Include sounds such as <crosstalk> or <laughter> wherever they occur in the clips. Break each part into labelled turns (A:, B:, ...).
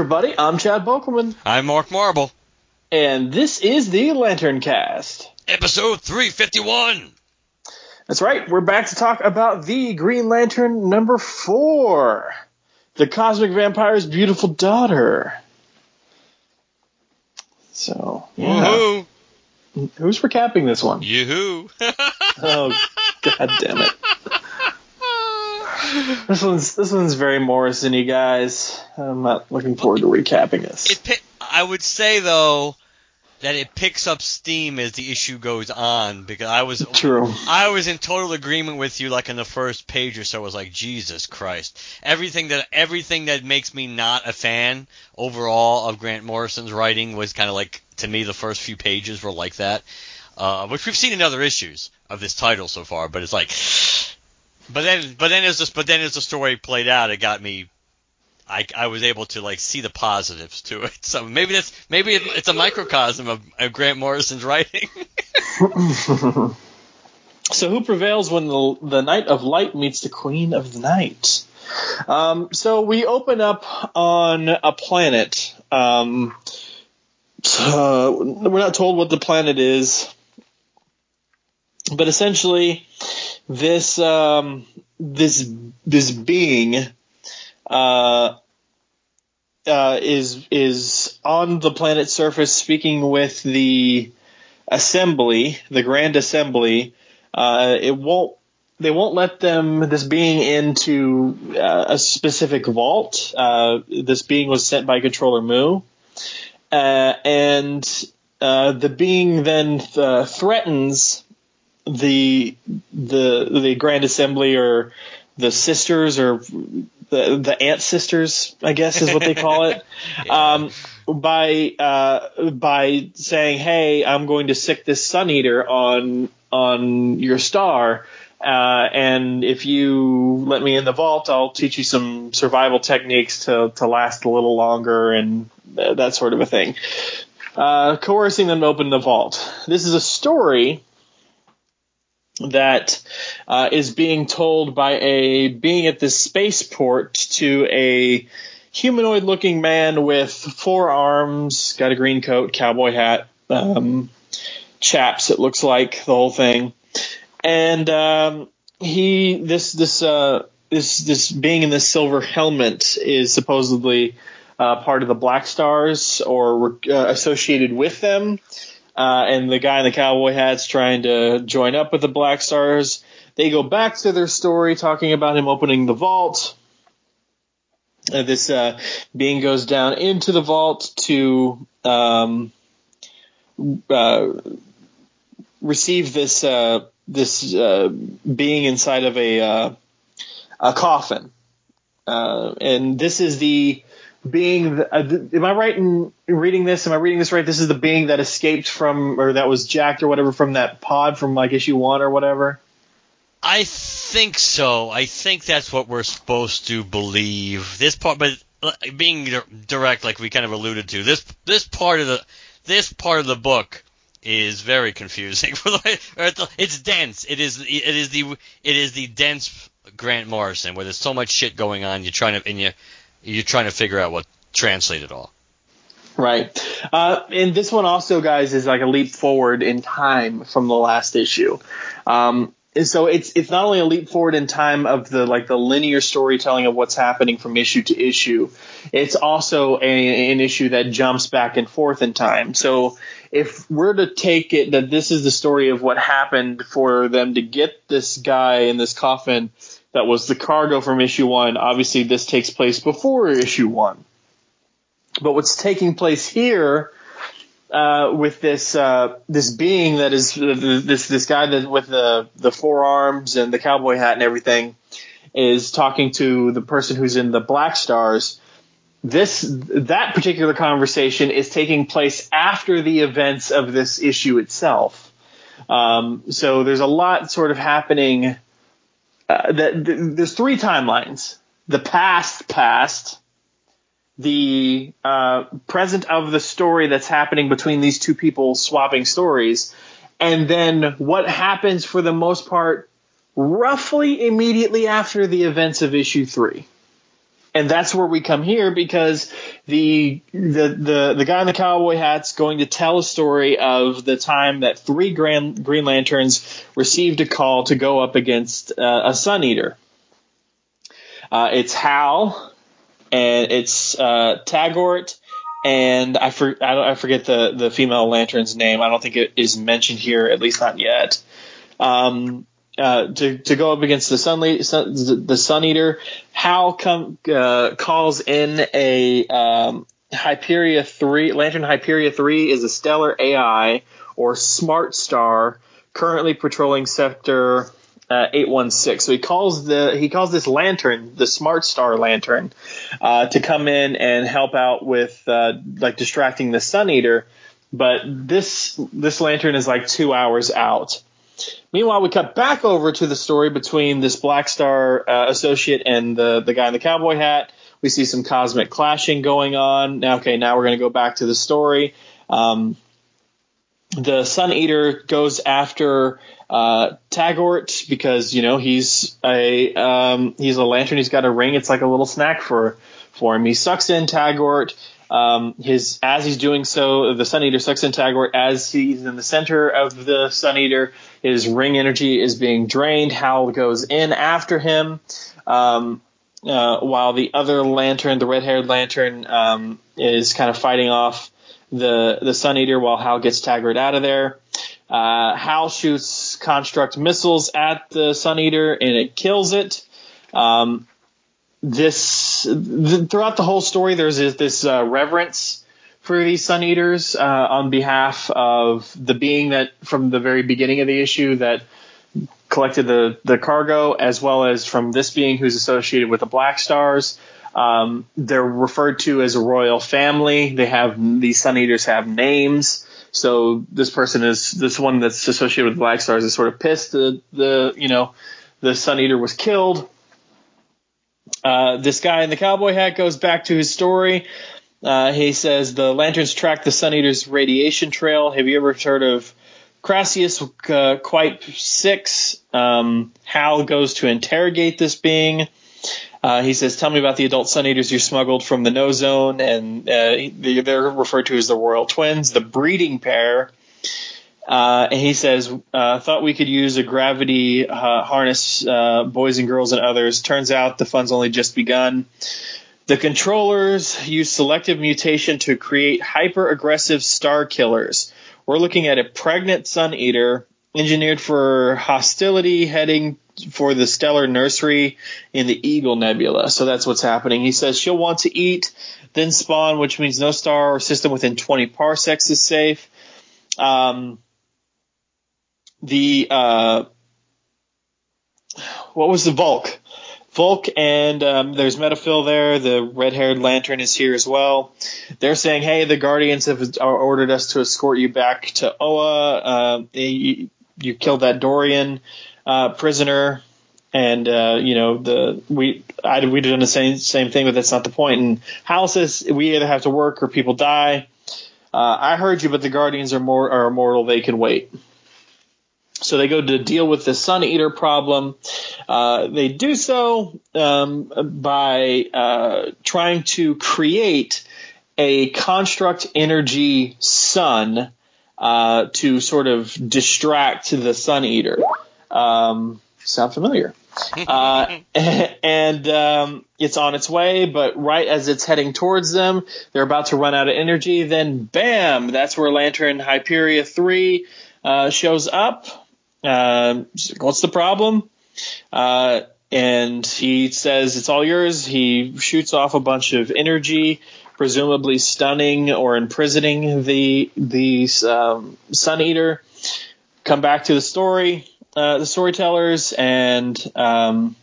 A: everybody. I'm Chad Bokelman,
B: I'm Mark Marble.
A: and this is the LanternCast.
B: Episode 351.
A: That's right. We're back to talk about the Green Lantern number four, the Cosmic Vampire's beautiful daughter. So, yeah.
B: Woohoo!
A: who's recapping this one?
B: Yoo-hoo! <laughs>
A: Oh, god damn it! <laughs> This one's this one's very Morrison-y, guys. I'm not looking forward to recapping this.
B: it I would say though that it picks up steam as the issue goes on because I was
A: True.
B: I was in total agreement with you like in the first page or so I was like Jesus Christ everything that everything that makes me not a fan overall of Grant Morrison's writing was kind of like to me the first few pages were like that uh, which we've seen in other issues of this title so far but it's like but then but then as this but then as the story played out it got me I, I was able to like see the positives to it. <laughs> So maybe that's maybe it, it's a microcosm of, of Grant Morrison's writing. <laughs>
A: So who prevails when the the Knight of Light meets the Queen of the Night? Um, so we open up on a planet. Um, uh, we're not told what the planet is, but essentially, this um, this this being uh, uh, is is on the planet's surface, speaking with the assembly, the Grand Assembly. Uh, it won't. They won't let them this being into uh, a specific vault. Uh, this being was sent by Controller Mu, uh, and the being then uh, threatens the the the Grand Assembly or the sisters or the the Ant Sisters, I guess is what they call it. <laughs> um, by uh, by saying, "Hey, I'm going to sic this Sun Eater on on your star, uh, and if you let me in the vault, I'll teach you some survival techniques to to last a little longer and uh, that sort of a thing." Uh, coercing them to open the vault. This is a story that uh, is being told by a being at this spaceport to a humanoid looking man with four arms, got a green coat, cowboy hat, um, chaps, it looks like the whole thing. And um, he this this uh, this this being in this silver helmet is supposedly uh, part of the Black Stars or uh, associated with them. Uh, and the guy in the cowboy hat's trying to join up with the Black Stars. They go back to their story talking about him opening the vault. Uh, this uh, being goes down into the vault to um, uh, receive this uh, this uh, being inside of a a coffin, and this is the being. The, uh, am I right in reading this? Am I reading this right? This is the being that escaped from, or that was jacked or whatever from that pod from like issue one or whatever.
B: I think so. I think that's what we're supposed to believe. This part, but uh, being direct, like we kind of alluded to, this this part of the this part of the book is very confusing. <laughs> It's dense. It is it is the it is the dense Grant Morrison where there's so much shit going on. You're trying to and you you're trying to figure out what translate it all.
A: Right. Uh, and this one also, guys, is like a leap forward in time from the last issue. Um, and so it's it's not only a leap forward in time of the like the linear storytelling of what's happening from issue to issue, it's also a, an issue that jumps back and forth in time. So if we're to take it that this is the story of what happened for them to get this guy in this coffin that was the cargo from issue one, obviously this takes place before issue one. But what's taking place here uh, with this uh, this being that is this this guy that with the the forearms and the cowboy hat and everything is talking to the person who's in the Black Stars. This that particular conversation is taking place after the events of this issue itself. Um, so there's a lot sort of happening. Uh, that there's three timelines: the past, past, the uh, present of the story that's happening between these two people swapping stories, and then what happens for the most part roughly immediately after the events of issue three. And that's where we come here because the the the, the guy in the cowboy hat's going to tell a story of the time that three Grand, Green Lanterns received a call to go up against uh, a Sun Eater. Uh, it's Hal, and it's uh, Tagort, and I, for, I, I, forget the, the female lantern's name. I don't think it is mentioned here, at least not yet. Um, uh, to to go up against the sun, sun the Sun Eater, Hal come uh, calls in a um, Hyperia three Lantern Hyperia three is a stellar AI or smart star currently patrolling sector uh, 816. So he calls the he calls this lantern the Smart Star Lantern uh, to come in and help out with uh, like distracting the Sun Eater. But this this lantern is like two hours out. Meanwhile, we cut back over to the story between this Black Star uh, associate and the the guy in the cowboy hat. We see some cosmic clashing going on. Now, okay, now we're going to go back to the story. Um, the Sun Eater goes after uh, Tagort because you know he's a um, he's a lantern. He's got a ring. It's like a little snack for for him. He sucks in Tagort. Um, his as he's doing so, the Sun Eater sucks in Tagort as he's in the center of the Sun Eater. His ring energy is being drained. Hal goes in after him. Um, uh, while the other lantern, the red-haired lantern, um, is kind of fighting off the the Sun Eater while Hal gets Tagort out of there. Uh, Hal shoots construct missiles at the Sun Eater and it kills it. Um, this th- throughout the whole story, there's this, this uh, reverence for these Sun Eaters uh, on behalf of the being that from the very beginning of the issue that collected the the cargo, as well as from this being who's associated with the Black Stars. Um, they're referred to as a royal family. They have these Sun Eaters have names. So this person is this one that's associated with Black Stars is sort of pissed that the you know the Sun Eater was killed. Uh, this guy in the cowboy hat goes back to his story. Uh, he says the lanterns track the Sun Eater's radiation trail. Have you ever heard of Crassius uh, Quite Six? Um, Hal goes to interrogate this being. Uh, he says, "Tell me about the adult sun eaters you smuggled from the no zone," and uh, they're referred to as the royal twins, the breeding pair. Uh, and he says, uh, "Thought we could use a gravity uh, harness, uh, boys and girls and others. Turns out the fun's only just begun." The controllers use selective mutation to create hyper aggressive star killers. We're looking at a pregnant sun eater engineered for hostility heading for the stellar nursery in the Eagle Nebula. So that's what's happening. He says she'll want to eat, then spawn, which means no star or system within 20 parsecs is safe. Um, the uh, what was the Volk? Volk and um, there's Metaphil there. The red-haired lantern is here as well. They're saying, "Hey, the Guardians have ordered us to escort you back to Oa. Uh, you, you killed that Dorian." uh, prisoner, and uh, you know the we I we done the same same thing, but that's not the point. And Hal says we either have to work or people die. Uh, I heard you, but the Guardians are more are immortal. They can wait. So they go to deal with the Sun Eater problem. Uh, they do so um, by uh, trying to create a construct energy sun uh, to sort of distract the Sun Eater. Um, sound familiar? <laughs> uh, <laughs> and um, it's on its way, but right as it's heading towards them, they're about to run out of energy. Then, bam! That's where Lantern Hyperia three uh, shows up. Uh, what's the problem? Uh, and he says it's all yours. He shoots off a bunch of energy, presumably stunning or imprisoning the the um, Sun Eater. Come back to the story, uh, the storytellers, and um,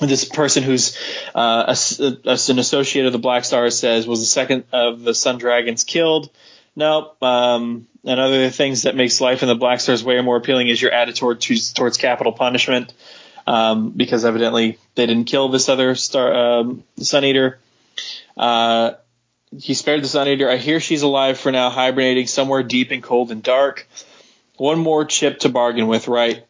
A: this person who's uh, a, a, an associate of the Black Star says was the second of the Sun Dragons killed. Nope. Um, and other things that makes life in the Black Stars way more appealing is your attitude towards, towards capital punishment um, because evidently they didn't kill this other star um, Sun Eater. Uh, he spared the Sun Eater. I hear she's alive for now, hibernating somewhere deep and cold and dark. One more chip to bargain with, right?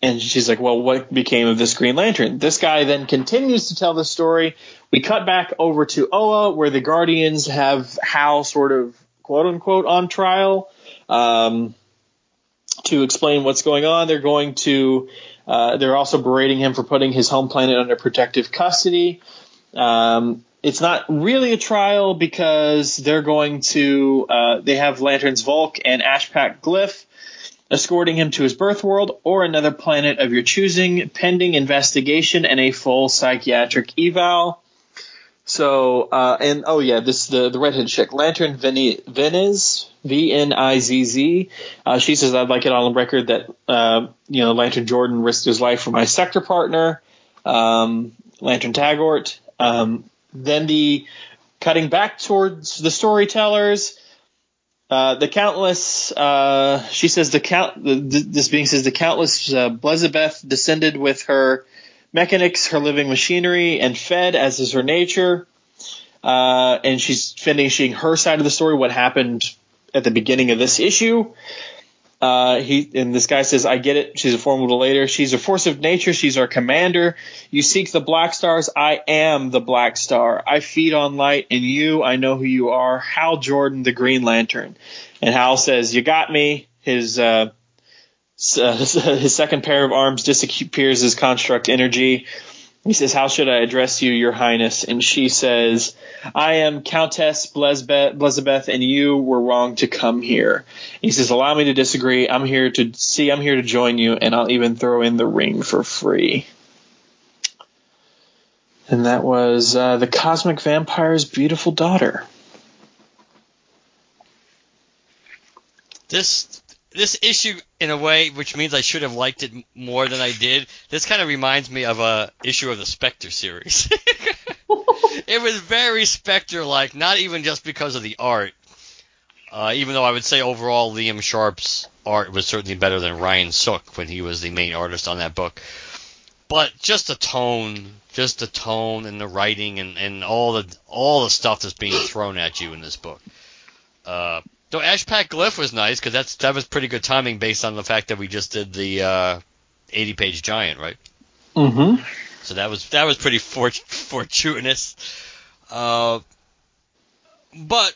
A: And she's like, well, what became of this Green Lantern? This guy then continues to tell the story. We cut back over to Oa, where the Guardians have Hal sort of quote unquote on trial. Um, to explain what's going on, they're going to uh, they're also berating him for putting his home planet under protective custody. Um, it's not really a trial because they're going to uh, they have Lanterns Volk and Ashpak Glyph escorting him to his birth world or another planet of your choosing, pending investigation and a full psychiatric eval. So, uh, and oh yeah, this the the redhead chick, Lantern Veniz, V N I Z Z. Uh, she says I'd like it on record that uh, you know Lantern Jordan risked his life for my sector partner, um, Lantern Tagort. Um, then the cutting back towards the storytellers. Uh, the countless, uh, she says the count, the, this being says the countless uh, descended with her mechanics, her living machinery, and fed as is her nature. Uh, and she's finishing her side of the story, what happened at the beginning of this issue. Uh, he and this guy says, "I get it. She's a formidable leader. She's a force of nature. She's our commander. You seek the black stars. I am the black star. I feed on light, and you, I know who you are. Hal Jordan, the Green Lantern." And Hal says, "You got me." His uh, uh, his second pair of arms disappears as construct energy. He says, How should I address you, Your Highness? And she says, I am Countess Belzebeth, and you were wrong to come here. he says, Allow me to disagree. I'm here to see, I'm here to join you, and I'll even throw in the ring for free. And that was uh, The Cosmic Vampire's Beautiful Daughter.
B: This this issue in a way, which means I should have liked it more than I did. This kind of reminds me of a issue of the Spectre series. <laughs> it was very Spectre-like, not even just because of the art. Uh, even though I would say overall Liam Sharp's art was certainly better than Ryan Sook when he was the main artist on that book. But just the tone, just the tone and the writing and, and all the all the stuff that's being thrown at you in this book. Uh, Though Ashpak Glyph was nice because that's that was pretty good timing based on the fact that we just did the uh, 80 page giant, right?
A: Mm-hmm.
B: So that was that was pretty fort- fortuitous. Uh, but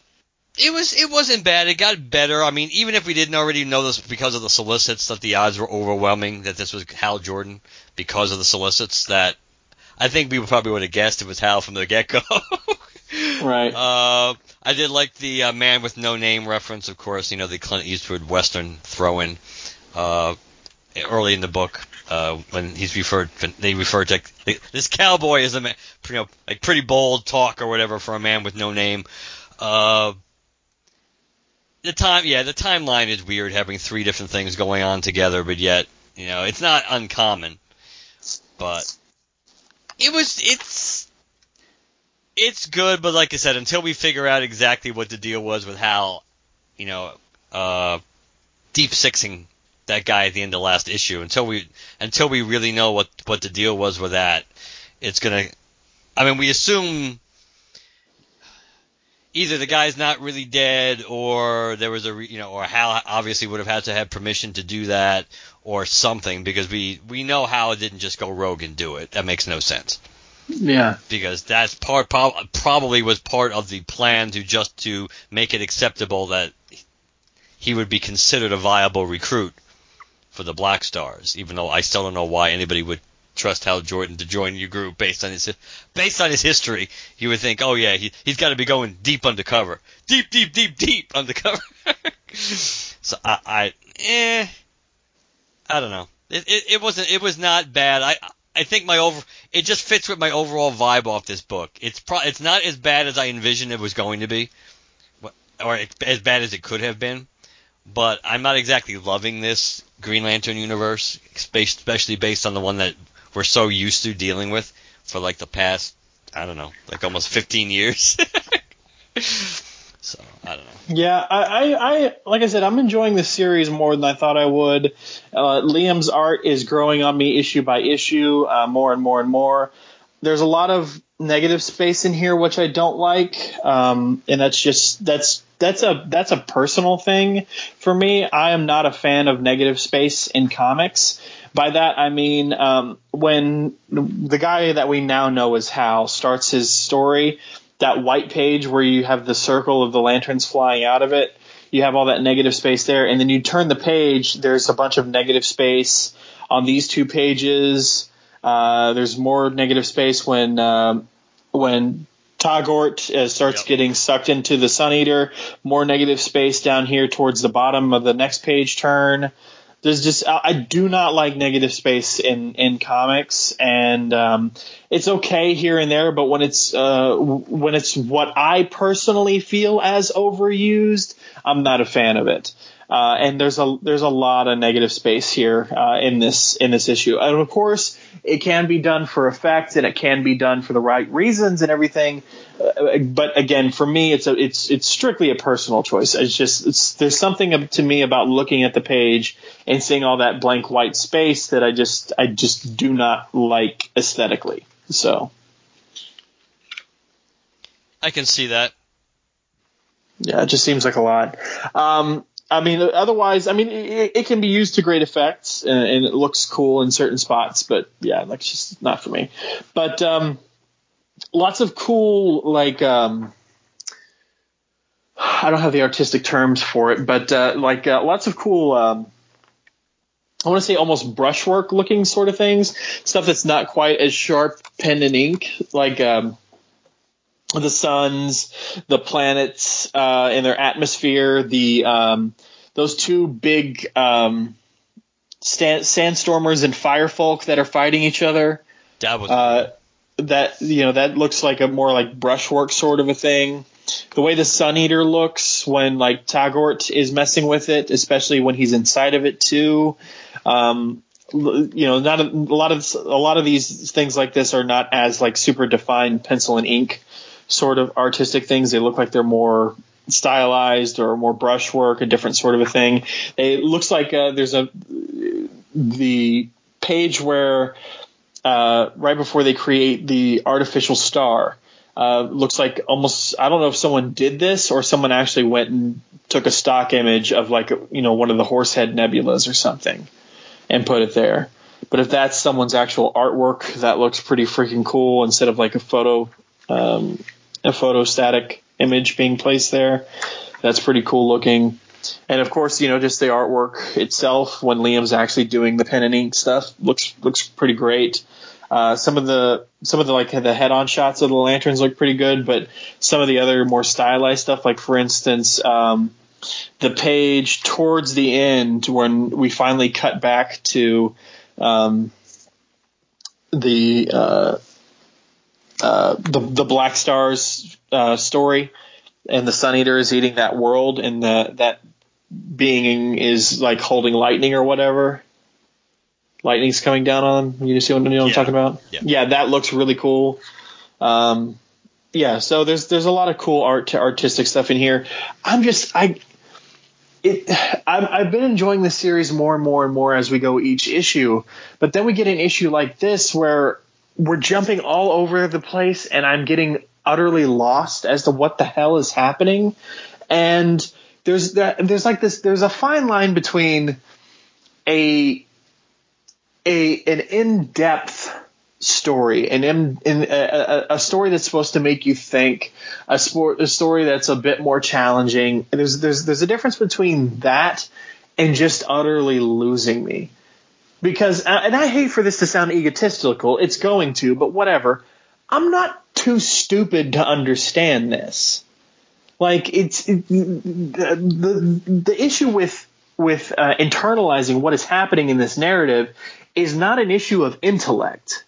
B: it was it wasn't bad. It got better. I mean, even if we didn't already know this because of the solicits, that the odds were overwhelming that this was Hal Jordan because of the solicits. That I think we probably would have guessed it was Hal from the get go. <laughs>
A: right.
B: Uh, I did like the uh, man with no name reference, of course. You know the Clint Eastwood Western throw-in uh, early in the book uh, when he's referred. They refer to this cowboy is a man, you know, like pretty bold talk or whatever for a man with no name. Uh, the time, yeah, the timeline is weird, having three different things going on together, but yet, you know, it's not uncommon. But it was, it's it's good, but like I said, until we figure out exactly what the deal was with Hal, you know, uh, deep sixing that guy at the end of last issue, until we until we really know what what the deal was with that, it's gonna. I mean, we assume either the guy's not really dead, or there was a you know, or Hal obviously would have had to have permission to do that, or something, because we we know Hal didn't just go rogue and do it. That makes no sense.
A: Yeah.
B: Because that's part probably was part of the plan to just to make it acceptable that he would be considered a viable recruit for the Black Stars. Even though I still don't know why anybody would trust Hal Jordan to join your group based on his based on his history. You would think, oh yeah, he he's got to be going deep undercover, deep, deep, deep, deep undercover. <laughs> so I, I, eh, I don't know. It, it, it wasn't. It was not bad. I I think my over it just fits with my overall vibe off this book. It's pro, it's not as bad as I envisioned it was going to be, or as bad as it could have been. But I'm not exactly loving this Green Lantern universe, especially based on the one that we're so used to dealing with for like the past I don't know, like almost 15 years. <laughs> so I don't know.
A: Yeah, I, I, I, like I said, I'm enjoying this series more than I thought I would. Uh, Liam's art is growing on me issue by issue, uh, more and more and more. There's a lot of negative space in here, which I don't like, um, and that's just that's that's a that's a personal thing for me. I am not a fan of negative space in comics. By that I mean um, when the guy that we now know as Hal starts his story, that white page where you have the circle of the lanterns flying out of it, you have all that negative space there, and then you turn the page, there's a bunch of negative space on these two pages. Uh, there's more negative space when um, when Tagort uh, starts yep. getting sucked into the Sun Eater. More negative space down here towards the bottom of the next page turn there's just I do not like negative space in in comics, and um, it's okay here and there, but when it's uh, when it's what I personally feel as overused, I'm not a fan of it. Uh, and there's a there's a lot of negative space here uh, in this in this issue. And of course, it can be done for effect, and it can be done for the right reasons and everything. Uh, but again, for me, it's a it's it's strictly a personal choice. It's just it's, there's something to me about looking at the page and seeing all that blank white space that I just I just do not like aesthetically. So
B: I can see that.
A: Yeah, it just seems like a lot. Um, I mean, otherwise, I mean, it, it, can be used to great effect and, and, it looks cool in certain spots, but yeah, like just not for me. But um, lots of cool, like, um, I don't have the artistic terms for it, but uh, like uh, lots of cool. Um, I want to say almost brushwork looking sort of things, stuff that's not quite as sharp pen and ink, like um, the suns, the planets uh, in their atmosphere, the um, those two big um, stand, sandstormers and firefolk that are fighting each other.
B: That was
A: uh, that you know that looks like a more like brushwork sort of a thing. The way the Sun Eater looks when like Tagort is messing with it, especially when he's inside of it too. Um, you know, not a, a, lot of a lot of these things like this are not as like super defined pencil and ink sort of artistic things. They look like they're more stylized or more brushwork, a different sort of a thing. It looks like uh, there's a the page where uh, right before they create the artificial star. Uh, looks like almost I don't know if someone did this or someone actually went and took a stock image of like you know one of the horsehead nebulas or something and put it there. But if that's someone's actual artwork, that looks pretty freaking cool instead of like a photo um, a photostatic image being placed there. That's pretty cool looking. And of course, you know, just the artwork itself when Liam's actually doing the pen and ink stuff looks looks pretty great. Uh, some of the some of the like the head-on shots of the lanterns look pretty good, but some of the other more stylized stuff, like for instance, um, the page towards the end when we finally cut back to um, the uh, uh, the the Black Stars uh, story, and the Sun Eater is eating that world, and the that being is like holding lightning or whatever. Lightning's coming down on them. You see what, you know yeah. I'm talking about? Yeah. yeah, that looks really cool. Um, yeah, so there's there's a lot of cool art to artistic stuff in here. I'm just I it I've, I've been enjoying this series more and more and more as we go each issue, but then we get an issue like this where we're jumping all over the place and I'm getting utterly lost as to what the hell is happening. And there's that, there's like this, there's a fine line between a, a, an in-depth story, and in, in a, a, story that's supposed to make you think, a sport, a story that's a bit more challenging. And there's, there's, there's a difference between that and just utterly losing me. Because, uh, and I hate for this to sound egotistical, it's going to, but whatever. I'm not too stupid to understand this. Like it's it, the, the the issue with with uh, internalizing what is happening in this narrative is not an issue of intellect.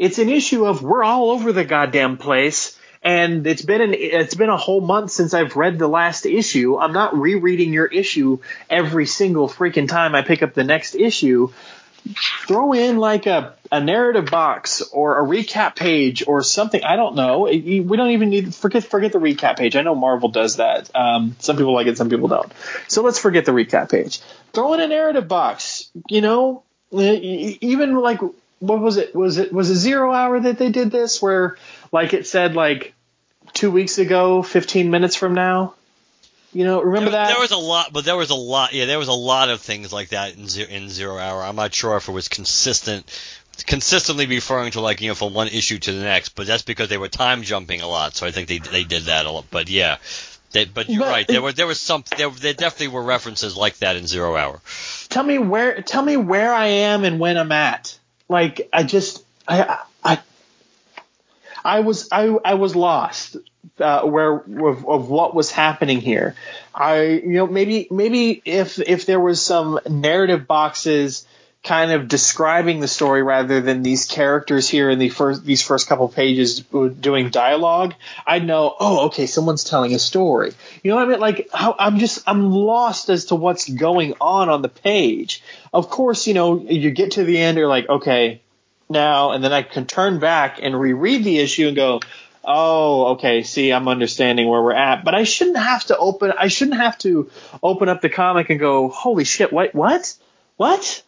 A: It's an issue of we're all over the goddamn place and it's been an it's been a whole month since I've read the last issue. I'm not rereading your issue every single freaking time I pick up the next issue. Throw in like a, a narrative box or a recap page or something. I don't know. We don't even need forget forget the recap page. I know Marvel does that. Um, some people like it, some people don't. So let's forget the recap page. Throw in a narrative box. You know, even like what was it? Was it was a zero hour that they did this where like it said like two weeks ago, 15 minutes from now. You know, remember
B: there,
A: that?
B: There was a lot, but there was a lot. Yeah, there was a lot of things like that in zero, in zero hour. I'm not sure if it was consistent, consistently referring to like you know from one issue to the next, but that's because they were time jumping a lot. So I think they they did that a lot. But yeah, they, but you're but, right. There were there was some there, there definitely were references like that in Zero Hour.
A: Tell me where tell me where I am and when I'm at. Like I just I I I was I, I was lost uh, where of, of, what was happening here. I you know maybe maybe if if there was some narrative boxes kind of describing the story rather than these characters here in the first these first couple pages doing dialogue, I'd know oh okay someone's telling a story. You know what I mean? Like how, I'm just I'm lost as to what's going on on the page. Of course you know you get to the end you're like okay now, and then I can turn back and reread the issue and go, oh, okay, see, I'm understanding where we're at. But I shouldn't have to open. I shouldn't have to open up the comic and go, holy shit, what, what, what?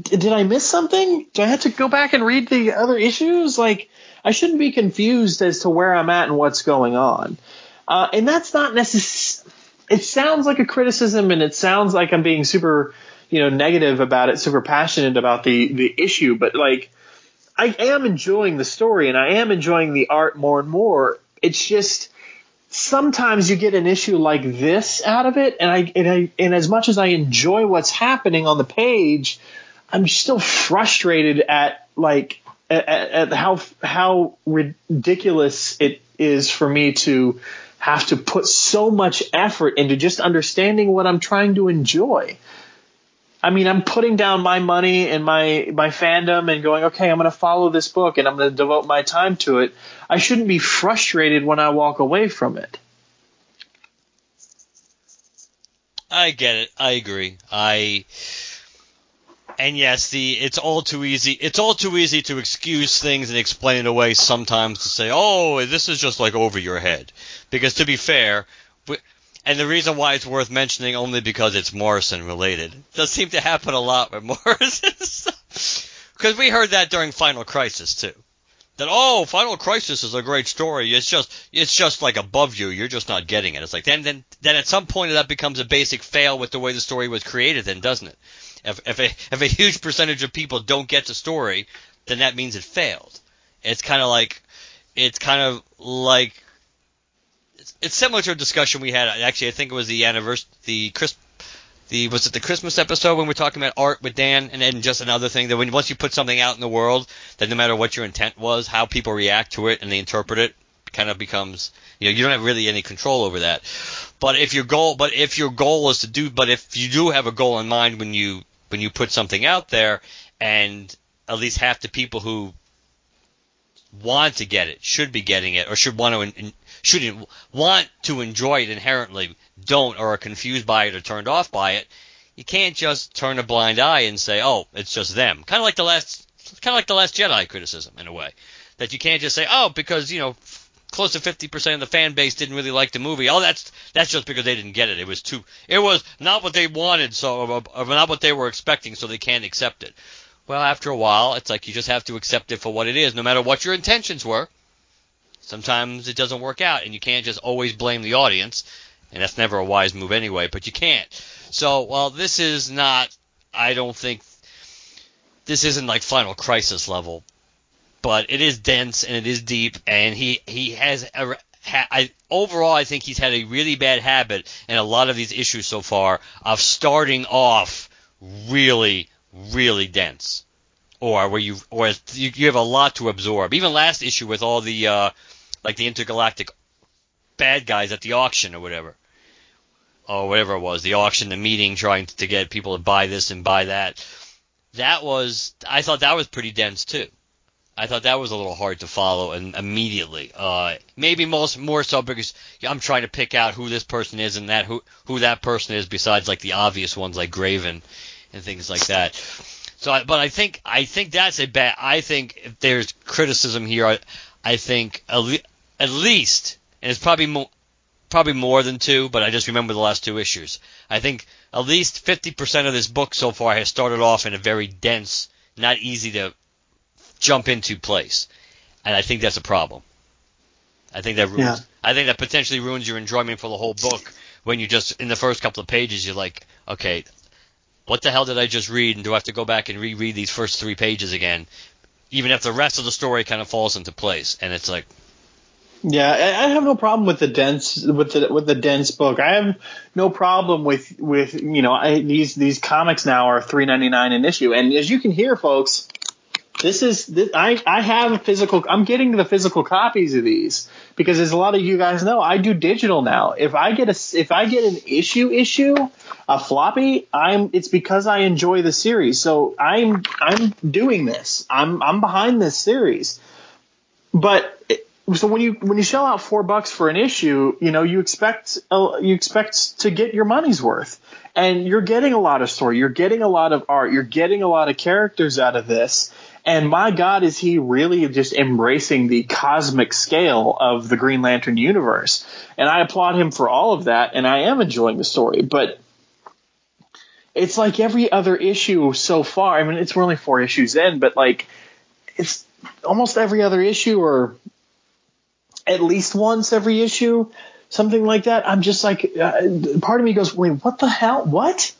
A: Did I miss something? Do I have to go back and read the other issues? Like, I shouldn't be confused as to where I'm at and what's going on. Uh, and that's not necessary. It sounds like a criticism, and it sounds like I'm being super you know negative about it, super passionate about the the issue, but like I am enjoying the story and I am enjoying the art more and more. It's just sometimes you get an issue like this out of it, and I and I and as much as I enjoy what's happening on the page, I'm still frustrated at like at, at how how ridiculous it is for me to have to put so much effort into just understanding what I'm trying to enjoy. I mean, I'm putting down my money and my my fandom and going, okay, I'm going to follow this book and I'm going to devote my time to it. I shouldn't be frustrated when I walk away from it.
B: I get it. I agree. I and yes, the it's all too easy. It's all too easy to excuse things and explain it away sometimes to say, "Oh, this is just like over your head." Because to be fair, and the reason why it's worth mentioning only because it's Morrison related. It does seem to happen a lot with <laughs> Morrison. Because we heard that during Final Crisis too. That oh, Final Crisis is a great story. It's just it's just like above you. You're just not getting it. It's like then then then at some point that becomes a basic fail with the way the story was created. Then doesn't it? If if a if a huge percentage of people don't get the story, then that means it failed. It's kind of like it's kind of like it's similar to a discussion we had. Actually, I think it was the anniversary, the Chris, the was it the Christmas episode when we are talking about art with Dan, and then just another thing that when once you put something out in the world, that no matter what your intent was, how people react to it and they interpret it, kind of becomes you know you don't have really any control over that. But if your goal, but if your goal is to do, but if you do have a goal in mind when you when you put something out there, and at least half the people who want to get it should be getting it or should want to shouldn't want to enjoy it inherently don't or are confused by it or turned off by it, you can't just turn a blind eye and say, "Oh, it's just them." Kind of like the last, kind of like the last Jedi criticism in a way, that you can't just say, "Oh, because you know." Close to 50% of the fan base didn't really like the movie. Oh, that's that's just because they didn't get it. It was too. It was not what they wanted, so or, not what they were expecting, so they can't accept it. Well, after a while, it's like you just have to accept it for what it is, no matter what your intentions were. Sometimes it doesn't work out, and you can't just always blame the audience, and that's never a wise move anyway, but you can't. So, well, this is not, I don't think, this isn't like Final Crisis level, but it is dense and it is deep, and he, he has a, ha- I overall I think he's had a really bad habit in a lot of these issues so far of starting off really really dense or where you or you, you have a lot to absorb. Even last issue with all the uh, like the intergalactic bad guys at the auction or whatever. Or whatever it was, the auction, the meeting, trying to get people to buy this and buy that. That was, I thought that was pretty dense too. I thought that was a little hard to follow and immediately. Uh, maybe most more so because I'm trying to pick out who this person is and that who who that person is besides like the obvious ones like Graven and things like that. So, but I think I think that's a bad. I think if there's criticism here, I, I think at, le- at least, and it's probably more probably more than two, but I just remember the last two issues. I think at least 50% of this book so far has started off in a very dense, not easy to jump into place, and I think that's a problem. I think that ruins.
A: Yeah.
B: I think that potentially ruins your enjoyment for the whole book when you just in the first couple of pages you're like, okay, what the hell did I just read, and do I have to go back and reread these first three pages again? Even if the rest of the story kind of falls into place, and it's like,
A: Yeah, I have no problem with the dense with the with the dense book. I have no problem with with you know I, these these comics now are three ninety nine an issue, and as you can hear, folks, this is this, I I have physical. I'm getting the physical copies of these because as a lot of you guys know, I do digital now. If I get a if I get an issue issue a floppy, I'm it's because I enjoy the series. So I'm I'm doing this. I'm I'm behind this series, but. So when you when you shell out four bucks for an issue, you know you expect uh, you expect to get your money's worth, and you're getting a lot of story, you're getting a lot of art, you're getting a lot of characters out of this, and my God, is he really just embracing the cosmic scale of the Green Lantern universe? And I applaud him for all of that, and I am enjoying the story, but it's like every other issue so far. I mean, it's we're only four issues in, but like it's almost every other issue or at least once every issue, something like that. I'm just like, uh, part of me goes, wait, what the hell? What?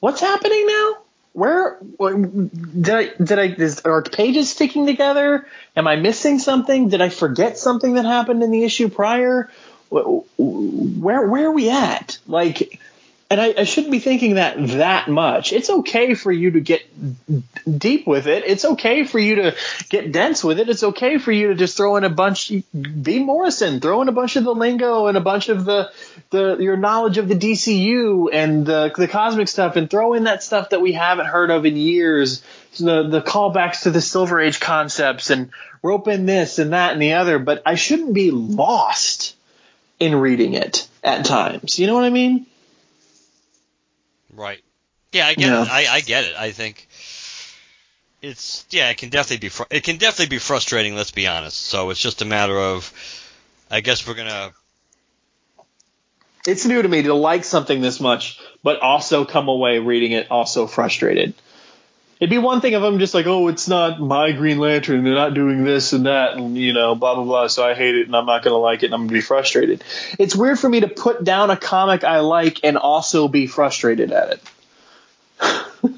A: What's happening now? Where did I did I is, are pages sticking together? Am I missing something? Did I forget something that happened in the issue prior? Where where are we at? Like, and I, I shouldn't be thinking that that much. It's okay for you to get deep with it. It's okay for you to get dense with it. It's okay for you to just throw in a bunch. Be Morrison, throw in a bunch of the lingo and a bunch of the the your knowledge of the DCU and the the cosmic stuff, and throw in that stuff that we haven't heard of in years. The the callbacks to the Silver Age concepts and rope in this and that and the other. But I shouldn't be lost in reading it at times. You know what I mean?
B: Right. Yeah, I get
A: Yeah.
B: it. I, I get it. I think it's yeah, it can definitely be fr- it can definitely be frustrating. Let's be honest. So it's just a matter of, I guess we're gonna
A: It's new to me to like something this much, but also come away reading it also frustrated. It'd be one thing if I'm just like, oh, it's not my Green Lantern, they're not doing this and that, and you know, blah blah blah. So I hate it, and I'm not gonna like it, and I'm gonna be frustrated. It's weird for me to put down a comic I like and also be frustrated at it. <laughs>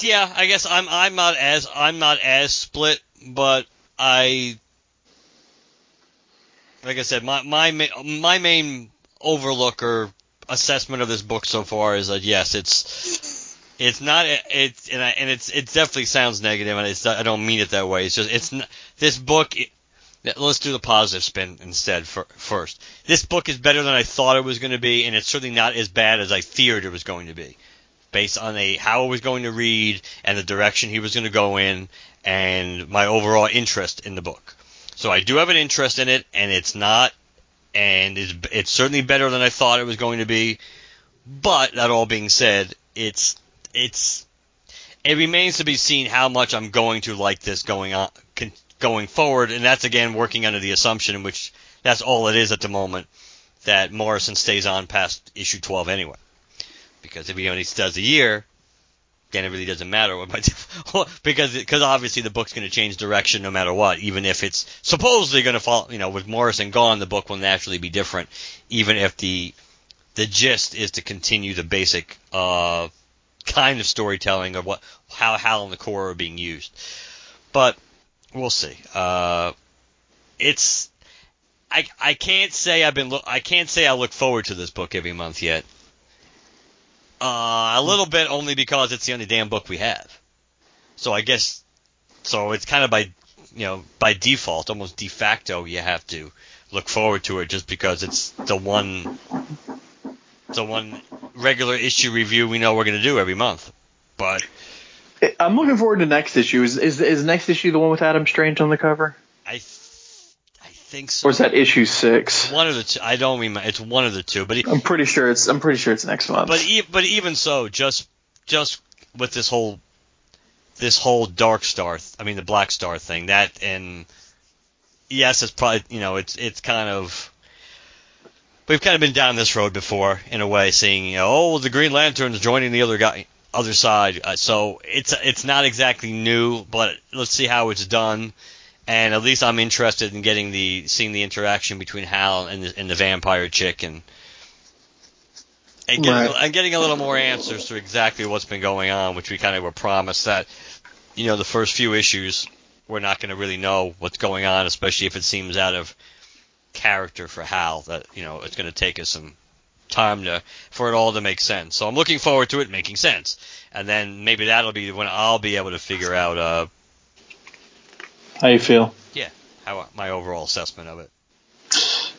B: yeah. I guess I'm I'm not as I'm not as split, but I like I said, my my my main overlook or assessment of this book so far is that yes, it's it's not it's and I, and it's it definitely sounds negative, and it's I don't mean it that way. It's just it's n this book. It, let's do the positive spin instead for, first. This book is better than I thought it was going to be, and it's certainly not as bad as I feared it was going to be, based on a how I was going to read and the direction he was going to go in, and my overall interest in the book. So I do have an interest in it, and it's not, and it's, it's certainly better than I thought it was going to be. But that all being said, it's it's it remains to be seen how much I'm going to like this going on going forward, and that's again working under the assumption which that's all it is at the moment that Morrison stays on past issue 12 anyway. Because if he only does a year, then it really doesn't matter what <laughs> because because obviously the book's going to change direction no matter what, even if it's supposedly going to fall. You know, with Morrison gone, the book will naturally be different, even if the the gist is to continue the basic uh, kind of storytelling of what how Hal and the Corps are being used. But we'll see. Uh, it's I I can't say I've been look I can't say I look forward to this book every month yet. Uh, a little bit only because it's the only damn book we have. So I guess so it's kind of by you know by default, almost de facto, you have to look forward to it just because it's the one the one regular issue review we know we're going to do every month. But
A: I'm looking forward to next issue. Is, is is next issue the one with Adam Strange on the cover?
B: I th- I think so.
A: Or is that issue six?
B: One of the two. I don't remember. It's one of the two. But
A: I'm pretty sure it's I'm pretty sure it's next month.
B: But e- but even so, just just with this whole this whole Dark Star, I mean the Black Star thing, that and yes, it's probably you know it's it's kind of we've kind of been down this road before in a way, seeing you know, oh the Green Lantern's joining the other guy other side, uh, so it's it's not exactly new, but let's see how it's done. And at least I'm interested in getting the seeing the interaction between Hal and the, and the vampire chick and and getting,
A: Right.
B: and getting a little more answers to exactly what's been going on, which we kind of were promised that you know the first few issues we're not going to really know what's going on, especially if it seems out of character for Hal. That you know it's going to take us some time to for it all to make sense. So I'm looking forward to it making sense, and then maybe that'll be when I'll be able to figure out uh
A: How you feel?
B: yeah how my overall assessment of it.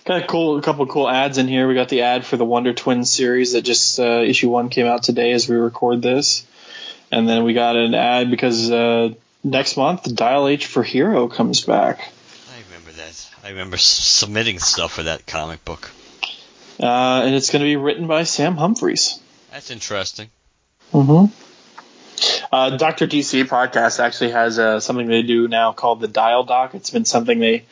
A: Got a cool, a couple of cool ads in here. We got the ad for the Wonder Twins series that just uh, issue one came out today as we record this, and then we got an ad because uh, next month Dial H for Hero comes back,
B: I remember that. I remember s- submitting stuff for that comic book.
A: uh, and it's going to be written by Sam Humphries.
B: That's interesting.
A: Mm-hmm. Uh, Doctor DC podcast actually has uh, something they do now called the Dial Doc. It's been something they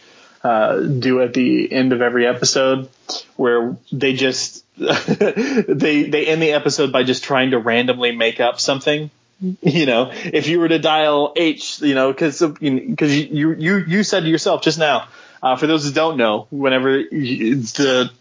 A: uh, do at the end of every episode, where they just <laughs> they they end the episode by just trying to randomly make up something. You know, if you were to dial H, you know, because because you you you said to yourself just now. Uh, for those who don't know, whenever the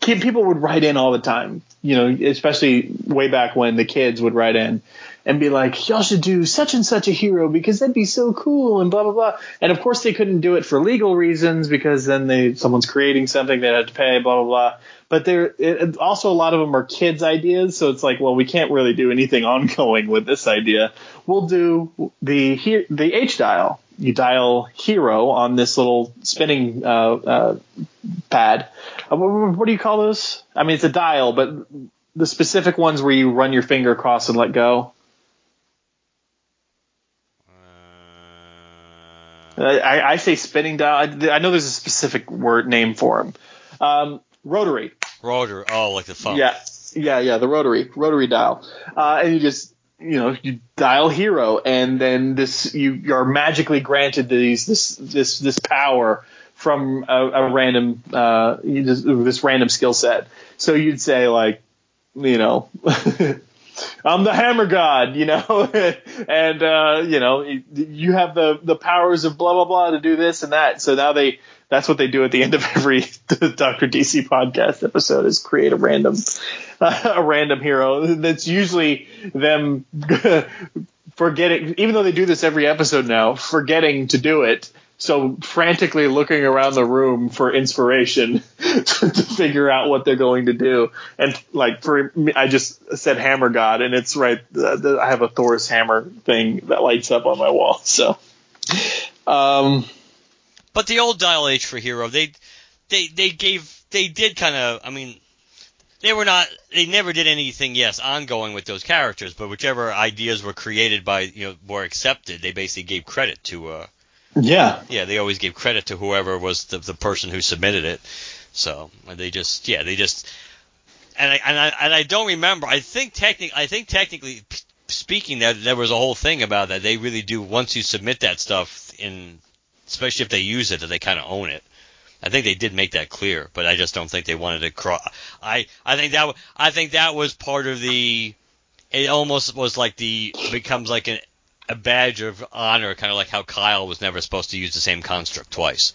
A: kid, people would write in all the time, you know, especially way back when the kids would write in and be like, y'all should do such and such a hero because that'd be so cool and blah, blah, blah. And of course they couldn't do it for legal reasons because then they, someone's creating something they had to pay, blah, blah, blah. But there, also a lot of them are kids' ideas. So it's like, well, we can't really do anything <laughs> ongoing with this idea. We'll do the, the H dial. You dial hero on this little spinning, uh, uh, pad. Uh, what, what do you call those? I mean, it's a dial, but the specific ones where you run your finger across and let go.
B: Uh,
A: I, I say spinning dial. I, I know there's a specific word name for them. Um, rotary.
B: rotor. Oh, like the phone.
A: Yeah, yeah, yeah. The rotary, rotary dial, uh, and you just you know you dial hero, and then this you you're magically granted these this this this power from a, a random uh this random skill set. So you'd say like you know. <laughs> I'm the hammer god, you know, <laughs> and uh, you know you- you have the the powers of blah blah blah to do this and that. So now they that's what they do at the end of every <laughs> Doctor DC podcast episode is create a random <laughs> a random hero. That's usually them <laughs> forgetting, even though they do this every episode now, forgetting to do it. So frantically looking around the room for inspiration <laughs> to figure out what they're going to do. And like for me, I just said hammer god, and it's right. Uh, I have a Thor's hammer thing that lights up on my wall. So, um,
B: But the old Dial H for Hero, they they they gave they did kind of. I mean, they were not. They never did anything. Yes, ongoing with those characters, but whichever ideas were created by you know were accepted, they basically gave credit to. uh
A: yeah,
B: Yeah, they always gave credit to whoever was the the person who submitted it. So they just yeah they just. And I, and I and I don't remember. I think technically, I think technically speaking, that there was a whole thing about that. They really do once you submit that stuff in, especially if they use it, that they kind of own it. I think they did make that clear, but I just don't think they wanted to cross. I I think that I think that was part of the. It almost was like the becomes like an, a badge of honor, kind of like how Kyle was never supposed to use the same construct twice,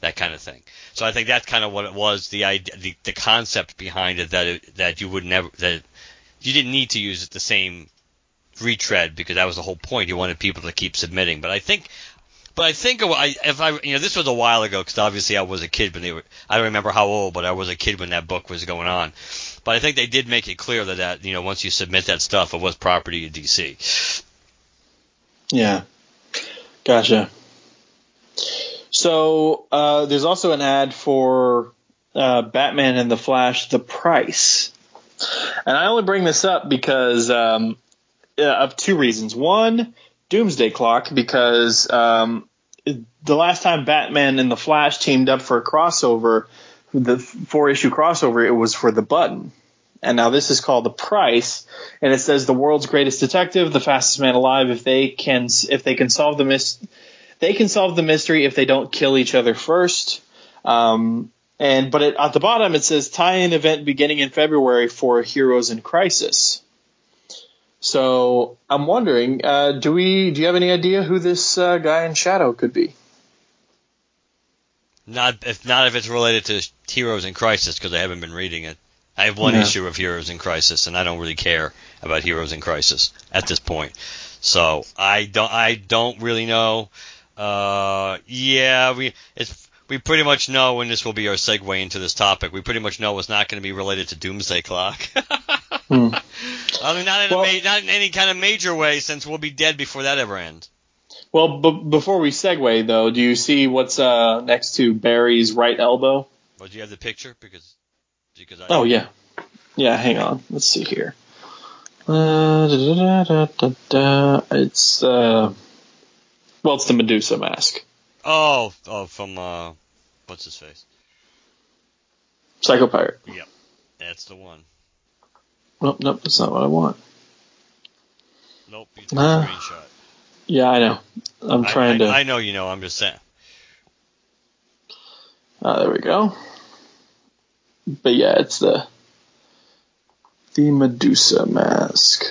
B: that kind of thing. So I think that's kind of what it was. The idea, the, the concept behind it that it, that you would never that you didn't need to use it the same retread because that was the whole point. You wanted people to keep submitting, but I think But I think if I, you know, this was a while ago because obviously I was a kid but were. I don't remember how old, but I was a kid when that book was going on. But I think they did make it clear that that you know once you submit that stuff, it was property of DC.
A: Yeah. Gotcha. So uh, there's also an ad for uh, Batman and the Flash: The Price, and I only bring this up because um, uh, of two reasons. One, Doomsday Clock, because um, the last time Batman and the Flash teamed up for a crossover, the four issue crossover, it was for the button. And now this is called the price, and it says the world's greatest detective, the fastest man alive. If they can, if they can solve the mis, they can solve the mystery if they don't kill each other first. Um, and but it, at the bottom it says tie-in event beginning in February for Heroes in Crisis. So I'm wondering, uh, do we do you have any idea who this uh, guy in Shadow could be?
B: Not if not if it's related to Heroes in Crisis because I haven't been reading it. I have one
A: Yeah.
B: issue of Heroes in Crisis, and I don't really care about Heroes in Crisis at this point. So I don't I don't really know. Uh, yeah, we it's we pretty much know, and this will be our segue into this topic. We pretty much know it's not going to be related to Doomsday Clock. <laughs>
A: Hmm.
B: I mean, not in,
A: Well-
B: a ma- not in any kind of major way, since we'll be dead before that ever ends.
A: Well, b- before we segue though, do you see what's uh, next to Barry's right elbow?
B: But do you have the picture? Because because I
A: Oh yeah, yeah. Hang on, let's see here. Uh, da, da, da. It's uh, well, it's the Medusa mask.
B: oh oh from uh what's his face?
A: Psycho Pirate.
B: That's the one.
A: Nope, nope, that's not what I want.
B: Nope, you took a screenshot.
A: Yeah, I know. I'm trying
B: I,
A: to.
B: I know you know. I'm just saying.
A: Ah, there we go. But yeah, it's the the Medusa mask,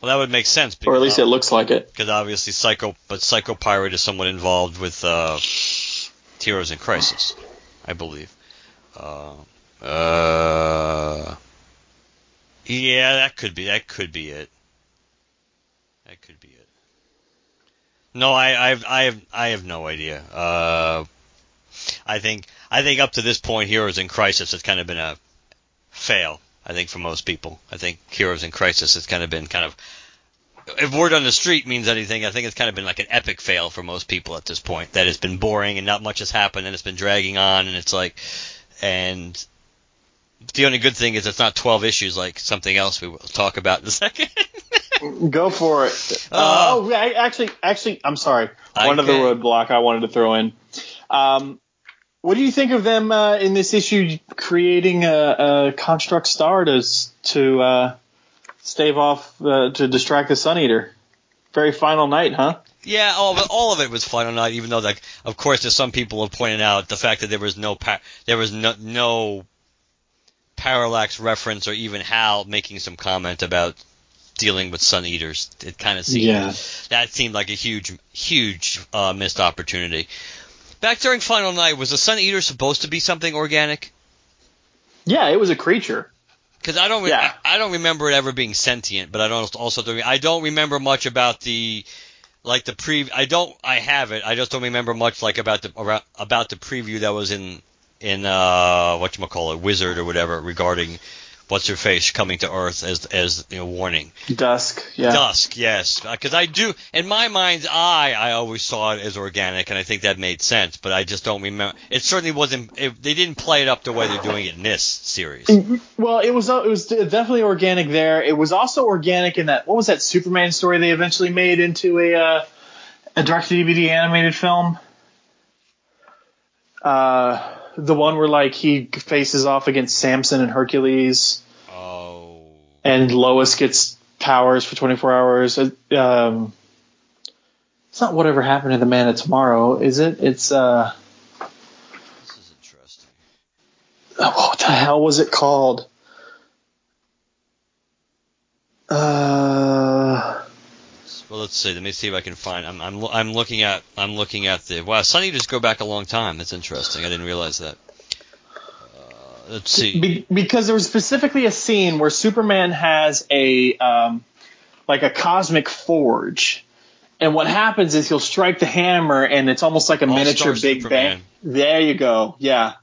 B: Well, that would make sense. Because
A: or at least it looks like it.
B: because obviously Psycho, but Psycho Pirate is somewhat involved with uh, Heroes in Crisis, I believe. Uh, uh, yeah, that could be that could be it. That could be it. No, I, I have I have I have no idea. Uh, I think I think up to this point, Heroes in Crisis has kind of been a fail. I think for most people, I think Heroes in Crisis has kind of been kind of if word on the street means anything, I think it's kind of been like an epic fail for most people at this point. That it's been boring and not much has happened and it's been dragging on and it's like, and the only good thing is it's not 12 issues like something else we will talk about in a second. <laughs>
A: Go for it. Uh, oh, I, actually, actually, I'm sorry. One other
B: Okay.
A: roadblock I wanted to throw in. Um, what do you think of them uh, in this issue creating a, a construct star to to uh, stave off uh, to distract the Sun Eater? Very final night, huh?
B: Yeah, all of it, all of it was final night. Even though, like, of course, there's some people have pointed out the fact that there was no pa- there was no, no parallax reference or even Hal making some comment about dealing with sun eaters. It kind of seemed
A: Yeah.
B: that seemed like a huge, huge uh, missed opportunity. Back during Final Night, was the sun eater supposed to be something organic?
A: Yeah, it was a creature.
B: Because I don't, re-
A: Yeah.
B: I, I don't remember it ever being sentient, but I don't also don't, I don't remember much about the, like the pre. I don't. I have it. I just don't remember much like about the about the preview that was in in uh what you might call it, Wizard or whatever regarding what's her face coming to Earth as as you know warning.
A: Dusk. Yeah.
B: Dusk, yes, because I do. In my mind's eye, I always saw it as organic, and I think that made sense. But I just don't remember. It certainly wasn't. It, they didn't play it up the way they're doing it in this series.
A: Well, it was it was definitely organic there. It was also organic in that what was that Superman story they eventually made into a uh, a direct DVD animated film. Uh, the one where like he faces off against Samson and Hercules,
B: Oh.
A: and Lois gets powers for 24 hours. Uh, Um, it's not whatever happened to the Man of Tomorrow, is it? It's uh,
B: This is interesting.
A: oh, what the hell was it called? Uh.
B: Well, let's see. Let me see if I can find. I'm I'm, I'm looking at I'm looking at the wow. Sun Eaters go back a long time. That's interesting. I didn't realize that. Uh, let's see.
A: Be- because there was specifically a scene where Superman has a um, like a cosmic forge, and what happens is he'll strike the hammer, and it's almost like a
B: All-Star
A: miniature Big
B: Superman.
A: Bang. There you go. Yeah.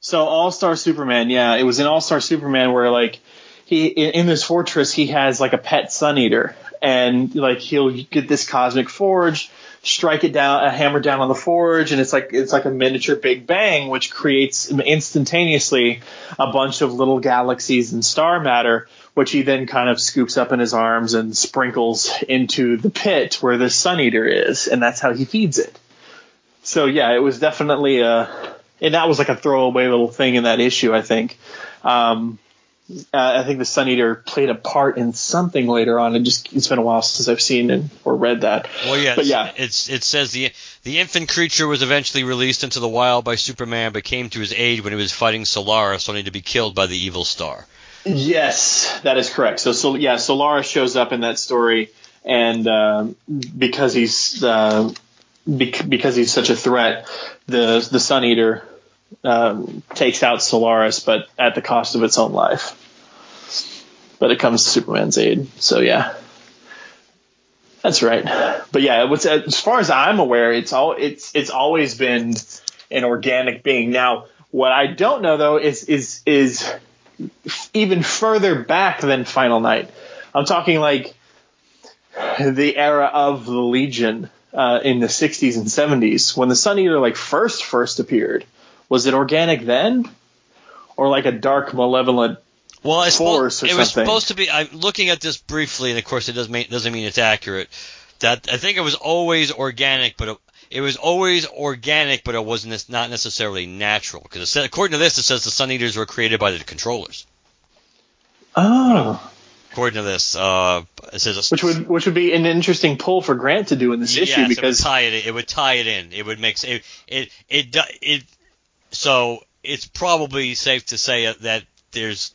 A: So All Star Superman, yeah, it was an All Star Superman where like he in, in this fortress he has like a pet Sun Eater, and like he'll get this cosmic forge, strike it down, a hammer down on the forge, and it's like it's like a miniature Big Bang, which creates instantaneously a bunch of little galaxies and star matter, which he then kind of scoops up in his arms and sprinkles into the pit where the Sun Eater is, and that's how he feeds it. So yeah, it was definitely a, and that was like a throwaway little thing in that issue, I think. Um, uh, I think the Sun Eater played a part in something later on. It just it's been a while since I've seen and or read that.
B: Well, yeah,
A: but yeah,
B: it's it says the the infant creature was eventually released into the wild by Superman, but came to his aid when he was fighting Solaris, only to be killed by the evil star.
A: Yes, that is correct. So, so yeah, Solaris shows up in that story, and um, because he's uh, bec- because he's such a threat, the the Sun Eater um, takes out Solaris, but at the cost of its own life. But it comes to Superman's aid. So yeah, that's right. But yeah, as far as I'm aware, it's all it's it's always been an organic being. Now, what I don't know though is is is even further back than Final Night. I'm talking like the era of the Legion uh, in the 60s and 70s when the Sun Eater like first first appeared. Was it organic then, or like a dark malevolent?
B: Well, it's
A: Force
B: it was
A: something.
B: supposed to be. I'm looking at this briefly, and of course, it doesn't mean, doesn't mean it's accurate. That I think it was always organic, but it, it was always organic, but it wasn't not necessarily natural. Because according to this, it says the Sun Eaters were created by the controllers.
A: Oh,
B: According to this, uh, it says
A: which would which would be an interesting pull for Grant to do in this issue because
B: it would tie it. It would tie it in. It would make it it it do- it. So it's probably safe to say that there's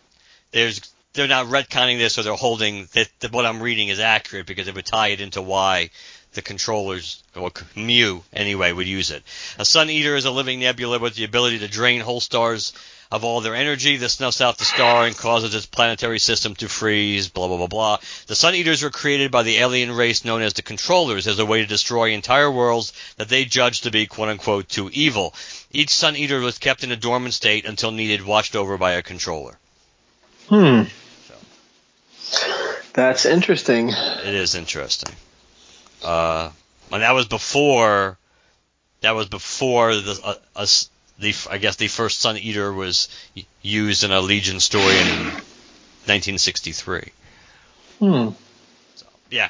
B: there's they're not retconning this or they're holding that, what I'm reading is accurate because it would tie it into why the controllers or Mu anyway would use it. A Sun Eater is a living nebula with the ability to drain whole stars of all their energy. This snuffs out the star and causes its planetary system to freeze, blah, blah, blah, blah. The Sun Eaters were created by the alien race known as the Controllers as a way to destroy entire worlds that they judged to be quote unquote too evil. Each Sun Eater was kept in a dormant state until needed, watched over by a controller.
A: Hmm, that's interesting.
B: It is interesting. Uh, and that was before, that was before the, uh, us, the, I guess the first Sun Eater was used in a Legion story in 1963.
A: Hmm.
B: Yeah.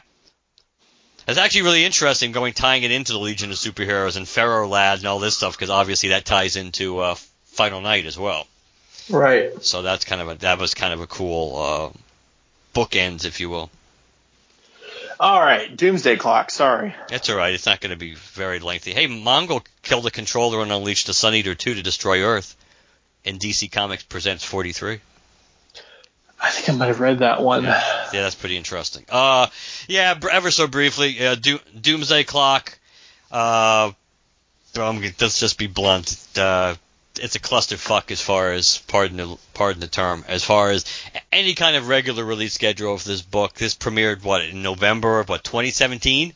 B: It's actually really interesting going tying it into the Legion of Superheroes and Ferro Lad and all this stuff because obviously that ties into uh, Final Night as well.
A: Right.
B: So that's kind of a that was kind of a cool uh, bookends, if you will.
A: All right. Doomsday Clock. Sorry.
B: That's all right. It's not going to be very lengthy. Hey, Mongul killed a controller and unleashed the Sun Eater 2 to destroy Earth. And DC Comics presents 43.
A: I think I might have read that one.
B: Yeah, that's pretty interesting. Uh, yeah, ever so briefly, uh, Do- Doomsday Clock. Uh, um, let's just be blunt. Uh, it's a clusterfuck as far as pardon the pardon the term as far as any kind of regular release schedule of this book. This premiered what in November of what 2017.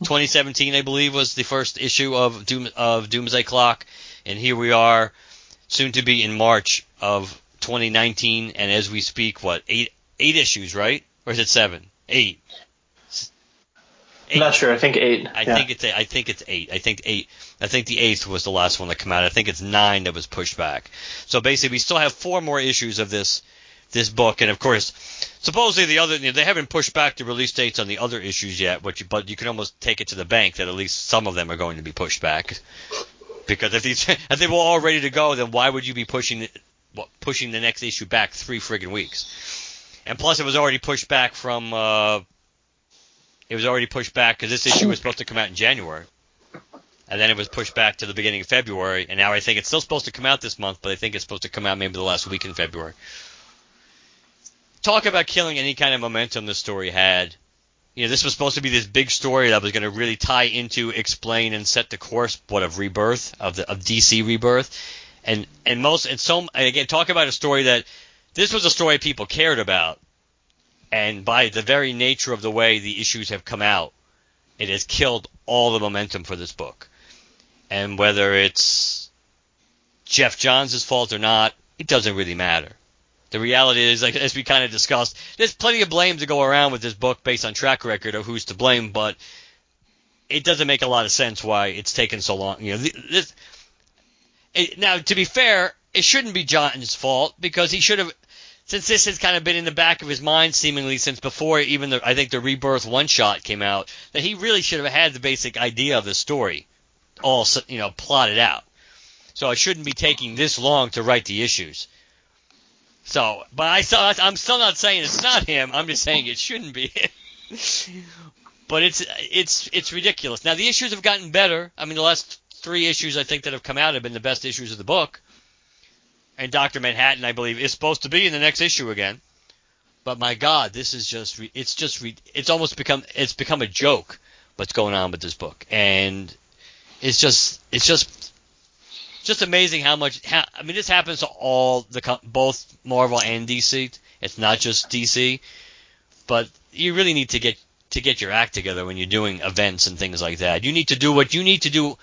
B: 2017, I believe, was the first issue of Doom of Doomsday Clock, and here we are, soon to be in March of 2019, and as we speak, what eight eight issues, right? Or is it seven? Eight.
A: I'm not sure. I think eight.
B: I
A: Yeah.
B: think it's I think it's eight. I think eight. I think the eighth was the last one that came out. I think it's nine that was pushed back. So basically, we still have four more issues of this this book, and of course, supposedly the other they haven't pushed back the release dates on the other issues yet. But you, but you can almost take it to the bank that at least some of them are going to be pushed back. Because if these <laughs> if they were all ready to go, then why would you be pushing what, pushing the next issue back three friggin' weeks? And plus, it was already pushed back from. Uh, it was already pushed back because this issue was supposed to come out in January, and then it was pushed back to the beginning of February. And now I think it's still supposed to come out this month, but I think it's supposed to come out maybe the last week in February. Talk about killing any kind of momentum this story had. You know, this was supposed to be this big story that was going to really tie into, explain, and set the course what of rebirth of the of DC rebirth, and and most and so and again talk about a story that this was a story people cared about, and by the very nature of the way the issues have come out, it has killed all the momentum for this book. And whether it's Geoff Johns' fault or not, it doesn't really matter. The reality is, like as we kind of discussed, there's plenty of blame to go around with this book based on track record of who's to blame, but it doesn't make a lot of sense why it's taken so long. You know, this. It, now, to be fair, it shouldn't be Johns' fault because he should have, since this has kind of been in the back of his mind seemingly since before even the I think the Rebirth one shot came out, that he really should have had the basic idea of the story all you know plotted out. So it shouldn't be taking this long to write the issues. So, but I still, I'm still not saying it's not him. I'm just saying it shouldn't be. Him. <laughs> But it's it's it's ridiculous. Now the issues have gotten better. I mean, the last three issues I think that have come out have been the best issues of the book. And Doctor Manhattan, I believe, is supposed to be in the next issue again. But my God, this is just it's just it's almost become it's become a joke what's going on with this book, and it's just it's just just amazing how much. How, I mean, this happens to all the both Marvel and DC. It's not just DC, but you really need to get to get your act together when you're doing events and things like that. You need to do what you need to do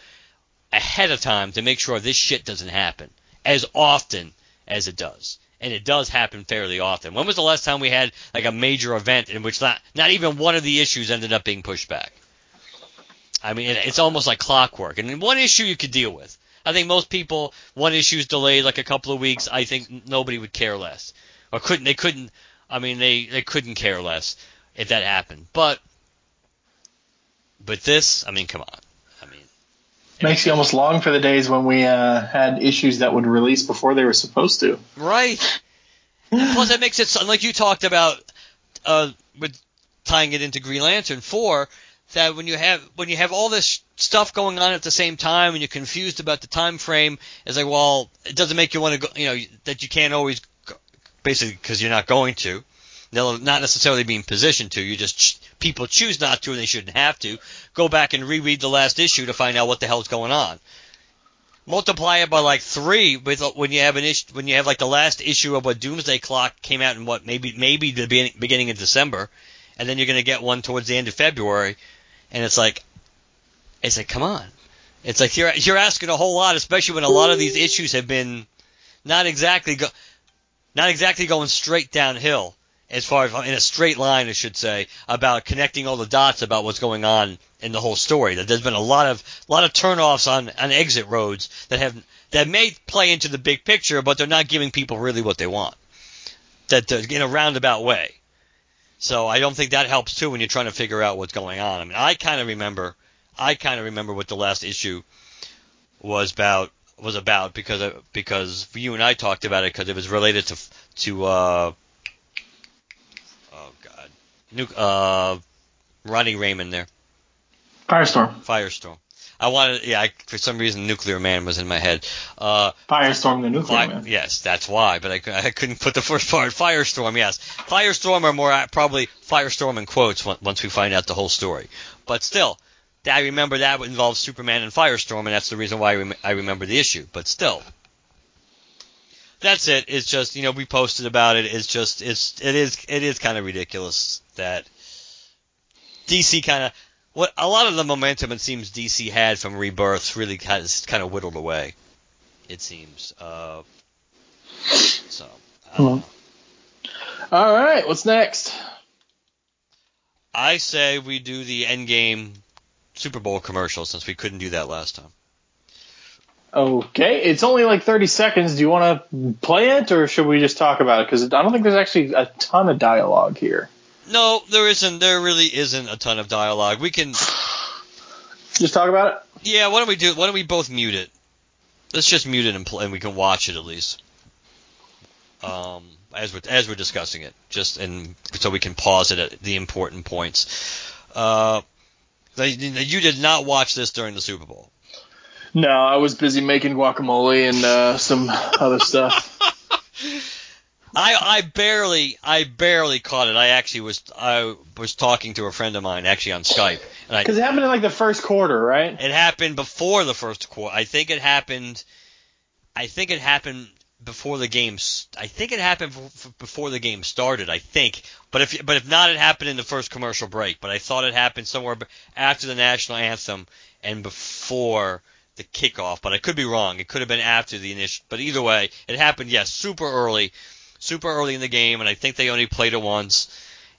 B: ahead of time to make sure this shit doesn't happen as often as it does. And it does happen fairly often. When was the last time we had like a major event in which not not even one of the issues ended up being pushed back? I mean, it's almost like clockwork. And one issue you could deal with. I think most people, one issue is delayed like a couple of weeks. I think nobody would care less, or couldn't. They couldn't. I mean, they they couldn't care less if that happened. But but this, I mean, come on. I mean,
A: makes you almost long for the days when we uh, had issues that would release before they were supposed to.
B: Right. Plus, it makes it like you talked about uh, with tying it into Green Lantern four that when you have when you have all this stuff going on at the same time and you're confused about the time frame, it's like, well, it doesn't make you want to go, you know, that you can't always, go, basically because you're not going to. They'll not necessarily being positioned to. You just people choose not to, and they shouldn't have to. Go back and reread the last issue to find out what the hell's going on. Multiply it by like three with uh, when you have an issue when you have like the last issue of what Doomsday Clock came out in what maybe maybe the beginning of December, and then you're going to get one towards the end of February and it's like, it's like, come on. It's like you're you're asking a whole lot, especially when a lot of these issues have been not exactly go, not exactly going straight downhill as far as in a straight line, I should say, about connecting all the dots about what's going on in the whole story. That there's been a lot of a lot of turnoffs on on exit roads that have that may play into the big picture, but they're not giving people really what they want. That in a roundabout way. So I don't think that helps too when you're trying to figure out what's going on. I mean, I kind of remember, I kind of remember what the last issue was about was about because because you and I talked about it because it was related to to uh, oh god, Nuke, uh, Ronnie Raymond there.
A: Firestorm.
B: Firestorm. I wanted, yeah, I, for some reason, Nuclear Man was in my head. Uh,
A: Firestorm, the Nuclear Man.
B: Yes, that's why, but I, I couldn't put the first part. Firestorm, yes. Firestorm or more probably Firestorm in quotes once we find out the whole story. But still, I remember that involves Superman and Firestorm, and that's the reason why I, rem- I remember the issue. But still, that's it. It's just you know we posted about it. It's just it's it is it is kind of ridiculous that DC kind of what a lot of the momentum it seems DC had from Rebirths really has kind of whittled away. It seems. Uh, so.
A: Hmm. All right, what's next?
B: I say we do the Endgame Super Bowl commercial since we couldn't do that last time.
A: Okay, it's only like 30 seconds. Do you want to play it, or should we just talk about it? Because I don't think there's actually a ton of dialogue here.
B: No, there isn't. There really isn't a ton of dialogue. We can <sighs>
A: just talk about it.
B: Yeah. Why don't we do? Why don't we both mute it? Let's just mute it and, play, and we can watch it at least. Um, as we're as we're discussing it, just and so we can pause it at the important points. Uh, you did not watch this during the Super Bowl.
A: No, I was busy making guacamole and uh, some other stuff. <laughs>
B: I, I barely I barely caught it. I actually was I was talking to a friend of mine actually on Skype.
A: Because it happened in like the first quarter, right?
B: It happened before the first quarter. I think it happened. I think it happened before the game. I think it happened before the game started. I think, but if but if not, it happened in the first commercial break. But I thought it happened somewhere after the national anthem and before the kickoff. But I could be wrong. It could have been after the initial. But either way, it happened. Yes, super early, super early in the game, and I think they only played it once.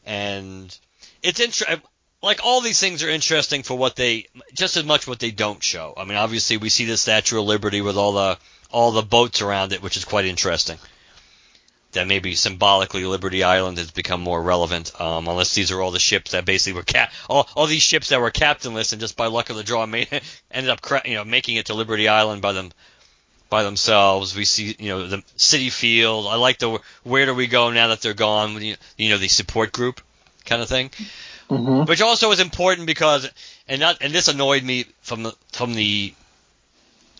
B: And it's interesting like all these things are interesting for what they just as much what they don't show. I mean, obviously we see the Statue of Liberty with all the all the boats around it, which is quite interesting. That maybe symbolically Liberty Island has become more relevant, um, unless these are all the ships that basically were cap all, all these ships that were captainless and just by luck of the draw made <laughs> ended up cra- you know making it to Liberty Island by them by themselves. We see you know the city Field. I like the where do we go now that they're gone? You know the support group kind of thing. Mm-hmm. Which also is important because, and not, and this annoyed me from the from the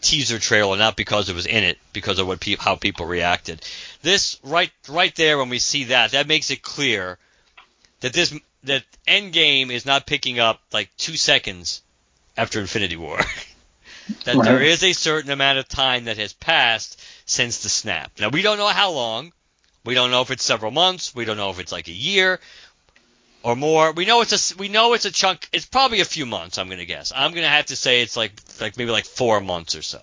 B: teaser trailer, not because it was in it, because of what pe- how people reacted. This right right there when we see that, that makes it clear that this that Endgame is not picking up like two seconds after Infinity War. <laughs> that right. there is a certain amount of time that has passed since the snap. Now we don't know how long. We don't know if it's several months. We don't know if it's like a year or more. We know it's a we know it's a chunk. It's probably a few months. I'm gonna guess. I'm gonna have to say it's like like maybe like four months or so.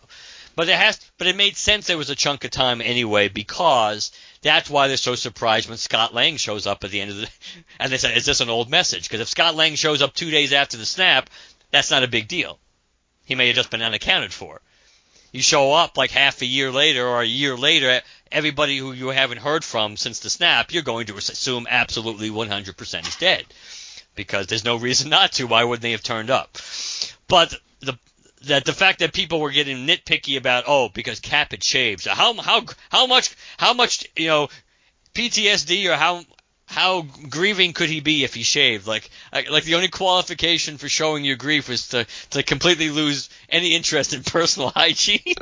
B: But it has. But it made sense. There was a chunk of time anyway because that's why they're so surprised when Scott Lang shows up at the end of the. <laughs> And they say, "Is this an old message?" Because if Scott Lang shows up two days after the snap, that's not a big deal. He may have just been unaccounted for. You show up like half a year later or a year later everybody who you haven't heard from since the snap, you're going to assume absolutely 100% is dead because there's no reason not to. Why wouldn't they have turned up? But the that the fact that people were getting nitpicky about oh because Cap had shaved, so how how how much how much you know PTSD or how how grieving could he be if he shaved? Like, like the only qualification for showing your grief was to, to completely lose any interest in <laughs> personal hygiene.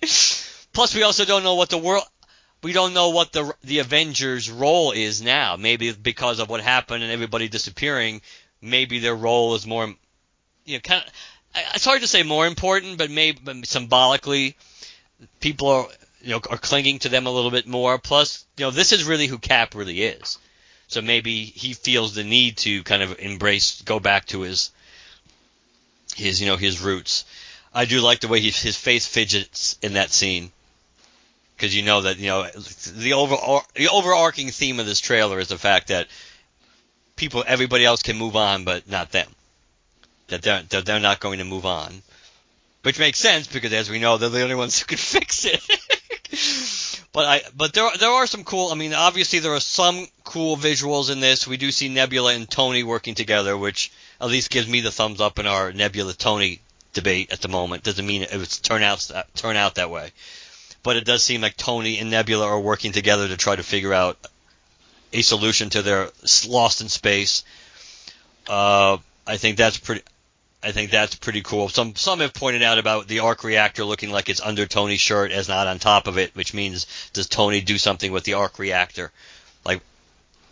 B: Plus, we also don't know what the world we don't know what the the Avengers' role is now. Maybe because of what happened and everybody disappearing, maybe their role is more, you know, kind of. It's hard to say more important, but maybe symbolically, people are you know are clinging to them a little bit more. Plus, you know, this is really who Cap really is. So maybe he feels the need to kind of embrace, go back to his his you know his roots. I do like the way he, his face fidgets in that scene because you know that you know the over the overarching theme of this trailer is the fact that people, everybody else can move on, but not them. That they're that they're not going to move on, which makes sense because as we know, they're the only ones who can <laughs> fix it. <laughs> but I but there there are some cool. I mean, obviously there are some cool visuals in this. We do see Nebula and Tony working together, which at least gives me the thumbs up in our Nebula Tony debate at the moment. Doesn't mean it would turn out turn out that way but it does seem like Tony and Nebula are working together to try to figure out a solution to their lost in space. Uh, I think that's pretty. I think that's pretty cool. Some some have pointed out about the arc reactor looking like it's under Tony's shirt as not on top of it, which means does Tony do something with the arc reactor? Like,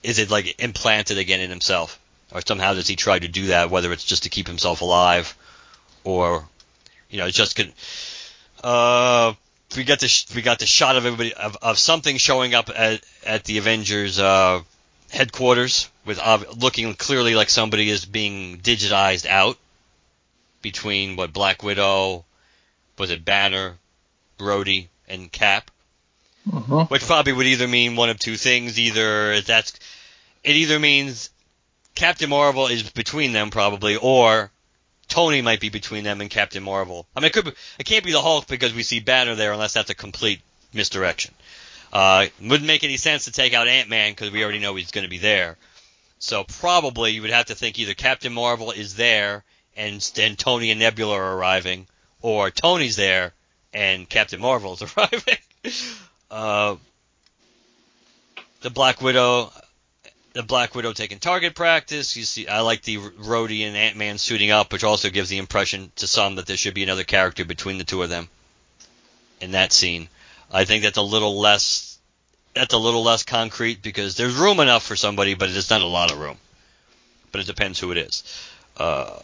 B: is it like implanted again in himself, or somehow does he try to do that? Whether it's just to keep himself alive, or you know, just can. Uh, we got the we got the shot of everybody of, of something showing up at at the Avengers uh, headquarters with uh, looking clearly like somebody is being digitized out between what Black Widow was it Banner, Rhodey, and Cap, uh-huh. which probably would either mean one of two things. Either that's it either means Captain Marvel is between them probably, or Tony might be between them and Captain Marvel. I mean, it could be, it can't be the Hulk because we see Banner there unless that's a complete misdirection. Uh, wouldn't make any sense to take out Ant Man because we already know he's going to be there. So probably you would have to think either Captain Marvel is there and then Tony and Nebula are arriving, or Tony's there and Captain Marvel is <laughs> arriving. uh, the Black Widow, the Black Widow taking target practice. You see, I like the Rhodey and Ant Man suiting up, which also gives the impression to some that there should be another character between the two of them in that scene. I think that's a little less. That's a little less concrete because there's room enough for somebody, but it's not a lot of room. But it depends who it is. Uh,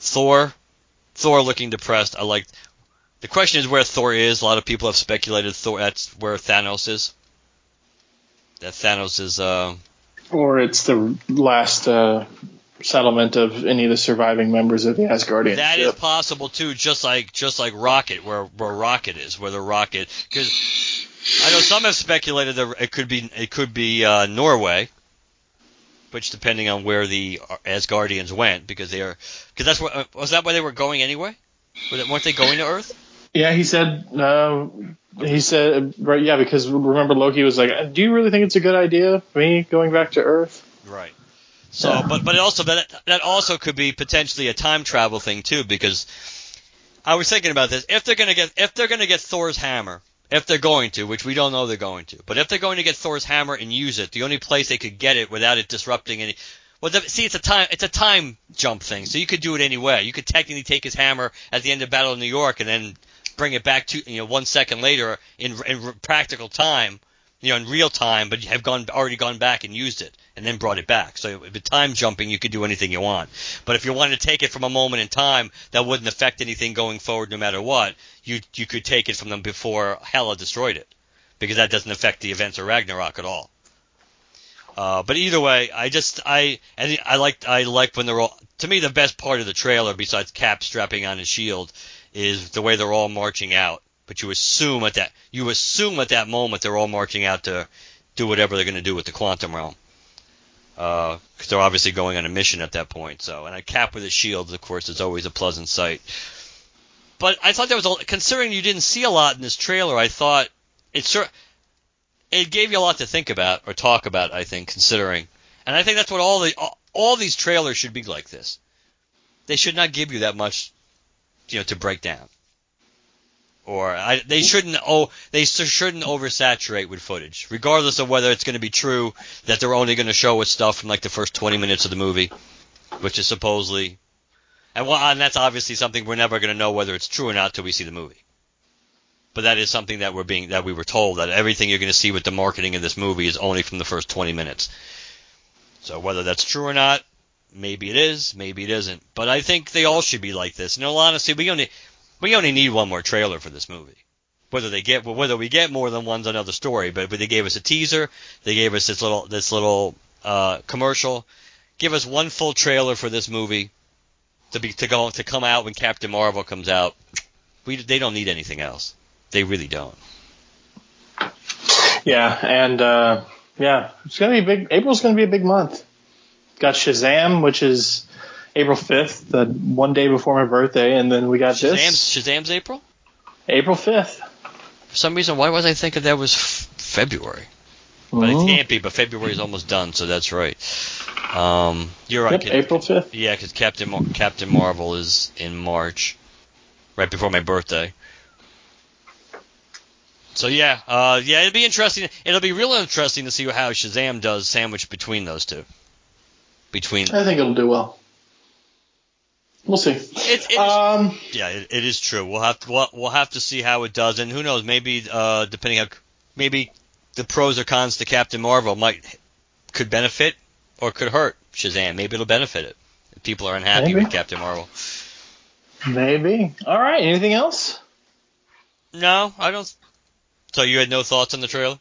B: Thor, Thor looking depressed. I like The question is where Thor is. A lot of people have speculated Thor. That's where Thanos is. That Thanos is. Uh,
A: Or it's the last uh, settlement of any of the surviving members of the Asgardian
B: that is possible too. Just like just like Rocket, where where Rocket is, where the Rocket. Because I know some have speculated that it could be it could be uh, Norway. Which, depending on where the Asgardians went, because they are, because that's what uh, was that why they were going anyway? Weren't they going to Earth?
A: Yeah, he said. Uh, he said, right? Yeah, because remember Loki was like, "Do you really think it's a good idea, me going back to Earth?"
B: Right. So,
A: Yeah.
B: but but it also that that also could be potentially a time travel thing too, because I was thinking about this. If they're gonna get if they're gonna get Thor's hammer, if they're going to, which we don't know they're going to, but if they're going to get Thor's hammer and use it, the only place they could get it without it disrupting any. Well, the, see, it's a time it's a time jump thing, so you could do it any way. You could technically take his hammer at the end of Battle of New York and then bring it back to you know one second later in in practical time you know, in real time, but you have gone already gone back and used it and then brought it back. So with time jumping, you could do anything you want. But if you wanted to take it from a moment in time that wouldn't affect anything going forward, no matter what, you you could take it from them before Hela destroyed it, because that doesn't affect the events of Ragnarok at all. Uh, but either way, I just I and I like I like when they're all to me the best part of the trailer besides Cap strapping on his shield is the way they're all marching out. But you assume at that you assume at that moment they're all marching out to do whatever they're going to do with the quantum realm. Uh, because they're obviously going on a mission at that point. So, and a cap with a shield, of course, is always a pleasant sight. But I thought that was a, considering you didn't see a lot in this trailer. I thought it sure it gave you a lot to think about or talk about. I think considering, and I think that's what all the all, all these trailers should be like. This, they should not give you that much, you know, to break down or I, they shouldn't oh they shouldn't oversaturate with footage, regardless of whether it's going to be true that they're only going to show us stuff from like the first 20 minutes of the movie, which is supposedly, and well, and that's obviously something we're never going to know whether it's true or not till we see the movie. But that is something that we're being that we were told that everything you're going to see with the marketing of this movie is only from the first 20 minutes. So whether that's true or not, maybe it is, maybe it isn't. But I think they all should be like this. In all honesty, we only we only need one more trailer for this movie. Whether they get whether we get more than one's another story. But, but they gave us a teaser, they gave us this little this little uh, commercial. Give us one full trailer for this movie to be to go to come out when Captain Marvel comes out. We they don't need anything else. They really don't.
A: Yeah, and uh, yeah, it's gonna be big. April's gonna be a big month. Got Shazam, which is April fifth, the one day before my birthday, and then we got
B: Shazam's
A: this
B: Shazam's April.
A: April fifth.
B: For some reason, why was I thinking that was f- February? But it can't be. But February is almost done, so that's right. Um, you're right.
A: Yep,
B: kid.
A: April fifth.
B: Yeah, because Captain Mar- Captain Marvel is in March, right before my birthday. So yeah, uh, yeah, it'll be interesting. It'll be real interesting to see how Shazam does sandwiched between those two. Between
A: I think it'll do well. We'll see.
B: it, it is,
A: Um,
B: yeah, it, it is true. We'll have to we'll, we'll have to see how it does, and who knows? Maybe uh, depending how maybe the pros or cons to Captain Marvel might could benefit or could hurt Shazam. Maybe it'll benefit it. If people are unhappy
A: Maybe.
B: with Captain Marvel.
A: maybe. All right. Anything else?
B: No, I don't. So you had no thoughts on the trailer?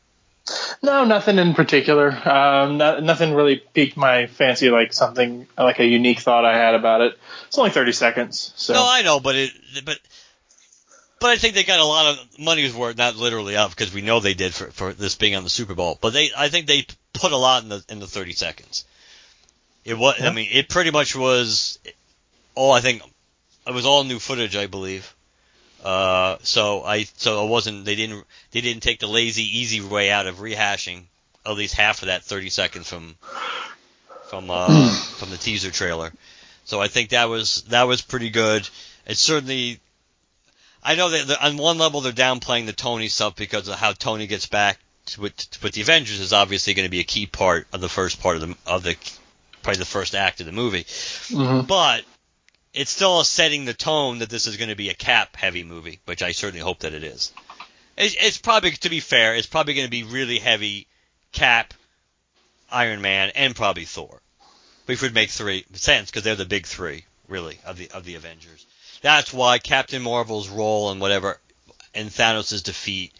A: No, nothing in particular. Um, no, nothing really piqued my fancy like something like a unique thought I had about it. It's only thirty seconds, so
B: No, I know, but it, but, but I think they got a lot of money's worth, not literally up, because we know they did for, for this being on the Super Bowl. But they, I think they put a lot in the in the 30 seconds. It was,
A: Yeah.
B: I mean, it pretty much was all. I think it was all new footage, I believe. Uh, so I, so it wasn't. They didn't, they didn't take the lazy, easy way out of rehashing at least half of that 30 seconds from from uh, <clears throat> from the teaser trailer. So I think that was that was pretty good. It's certainly. I know that on one level they're downplaying the Tony stuff because of how Tony gets back with with the Avengers is obviously going to be a key part of the first part of the of the probably the first act of the movie.
A: Mhm.
B: But it's still setting the tone that this is going to be a Cap heavy movie, which I certainly hope that it is. It's, it's probably to be fair, it's probably going to be really heavy Cap, Iron Man, and probably Thor which would make three sense because they're the big three, really, of the of the Avengers. that's why Captain Marvel's role and whatever in Thanos' defeat,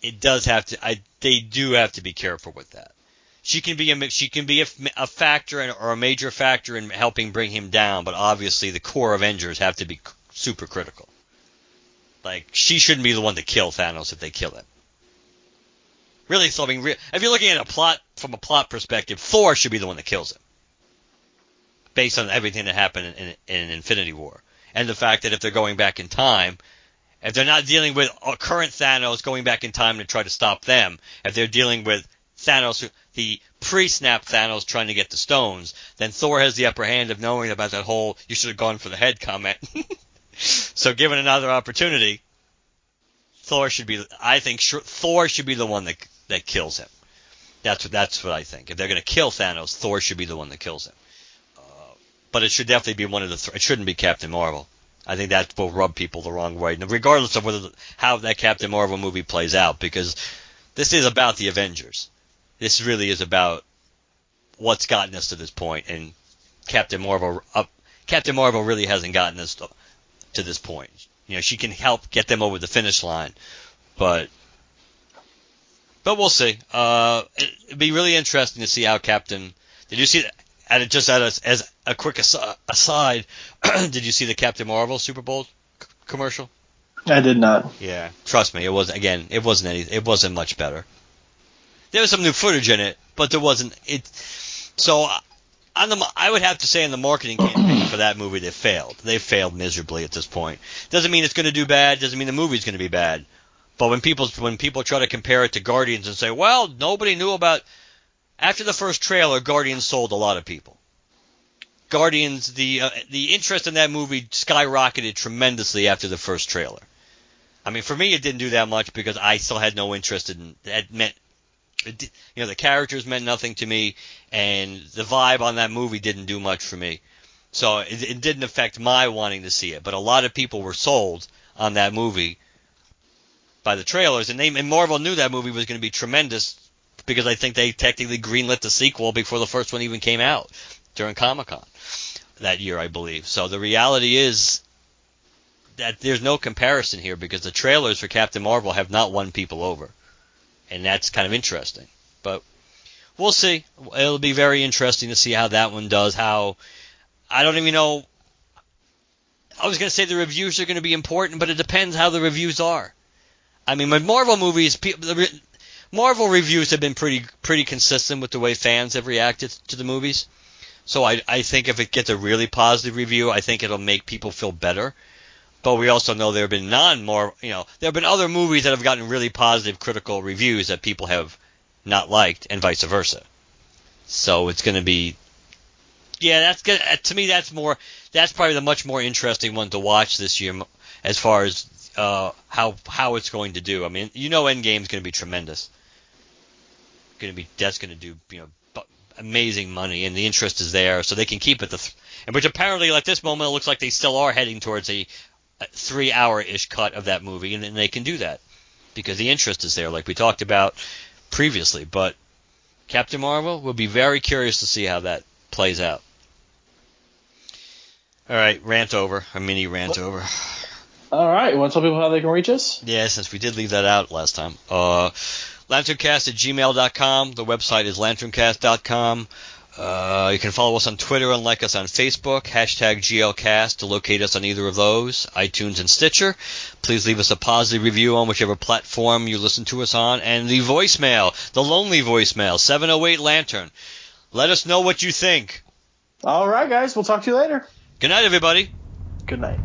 B: it does have to. I they do have to be careful with that. She can be a she can be a, a factor in, or a major factor in helping bring him down, but obviously the core Avengers have to be super critical. Like she shouldn't be the one to kill Thanos if they kill him. Really, so I mean, if you're looking at a plot from a plot perspective, Thor should be the one that kills him, based on everything that happened in, in, in Infinity War, and the fact that if they're going back in time, if they're not dealing with a current Thanos going back in time to try to stop them, if they're dealing with Thanos, the pre-snap Thanos trying to get the stones, then Thor has the upper hand of knowing about that whole "you should have gone for the head" comment. <laughs> so, given another opportunity, Thor should be. I think Thor should be the one that that kills him. That's what that's what I think. If they're going to kill Thanos, Thor should be the one that kills him. Uh, but it should definitely be one of the. Th- it shouldn't be Captain Marvel. I think that will rub people the wrong way, regardless of whether the, how that Captain Marvel movie plays out, because this is about the Avengers. This really is about what's gotten us to this point, and Captain Marvel. Uh, Captain Marvel really hasn't gotten us to, to this point. You know, she can help get them over the finish line, but but we'll see. Uh, it'd be really interesting to see how Captain. Did you see that? And just as, as a quick aside, <clears throat> did you see the Captain Marvel Super Bowl c- commercial?
A: I did not.
B: Yeah, trust me, it was again, it wasn't any, it wasn't much better. There was some new footage in it, but there wasn't it. So on the, I would have to say in the marketing campaign for that movie, they failed. They failed miserably at this point. Doesn't mean it's going to do bad. Doesn't mean the movie's going to be bad. But when people when people try to compare it to Guardians and say, well, nobody knew about after the first trailer, Guardians sold a lot of people. Guardians, the uh, the interest in that movie skyrocketed tremendously after the first trailer. I mean, for me, it didn't do that much because I still had no interest in. It meant, you know, the characters meant nothing to me, and the vibe on that movie didn't do much for me. So it, it didn't affect my wanting to see it. But a lot of people were sold on that movie by the trailers, and they and Marvel knew that movie was going to be tremendous because I think they technically greenlit the sequel before the first one even came out during Comic Con that year, I believe. So the reality is that there's no comparison here because the trailers for Captain Marvel have not won people over, and that's kind of interesting. But we'll see. It'll be very interesting to see how that one does. How I don't even know. I was going to say the reviews are going to be important, but it depends how the reviews are. I mean, with Marvel movies, Marvel reviews have been pretty pretty consistent with the way fans have reacted to the movies. So I I think if it gets a really positive review, I think it'll make people feel better. But we also know there have been non more, you know, there have been other movies that have gotten really positive critical reviews that people have not liked, and vice versa. So it's going to be, yeah, that's good. To me, that's more, that's probably the much more interesting one to watch this year, as far as uh, how how it's going to do. I mean, you know, Endgame is going to be tremendous. Going to be that's going to do you know amazing money, and the interest is there, so they can keep it. The th- and which apparently, at this moment, it looks like they still are heading towards a, a three-hour-ish cut of that movie, and, and they can do that because the interest is there, like we talked about previously. But Captain Marvel, will be very curious to see how that plays out. All right, rant over, a mini rant over.
A: All right. You want to tell people how they can reach us?
B: Yeah, since we did leave that out last time. Uh, lanterncast at gmail.com. The website is lanterncast.com. Uh, you can follow us on Twitter and like us on Facebook, hashtag GLCast to locate us on either of those, iTunes and Stitcher. Please leave us a positive review on whichever platform you listen to us on. And the voicemail, the lonely voicemail, 708 Lantern. Let us know what you think.
A: All right, guys. We'll talk to you later.
B: Good night, everybody.
A: Good night.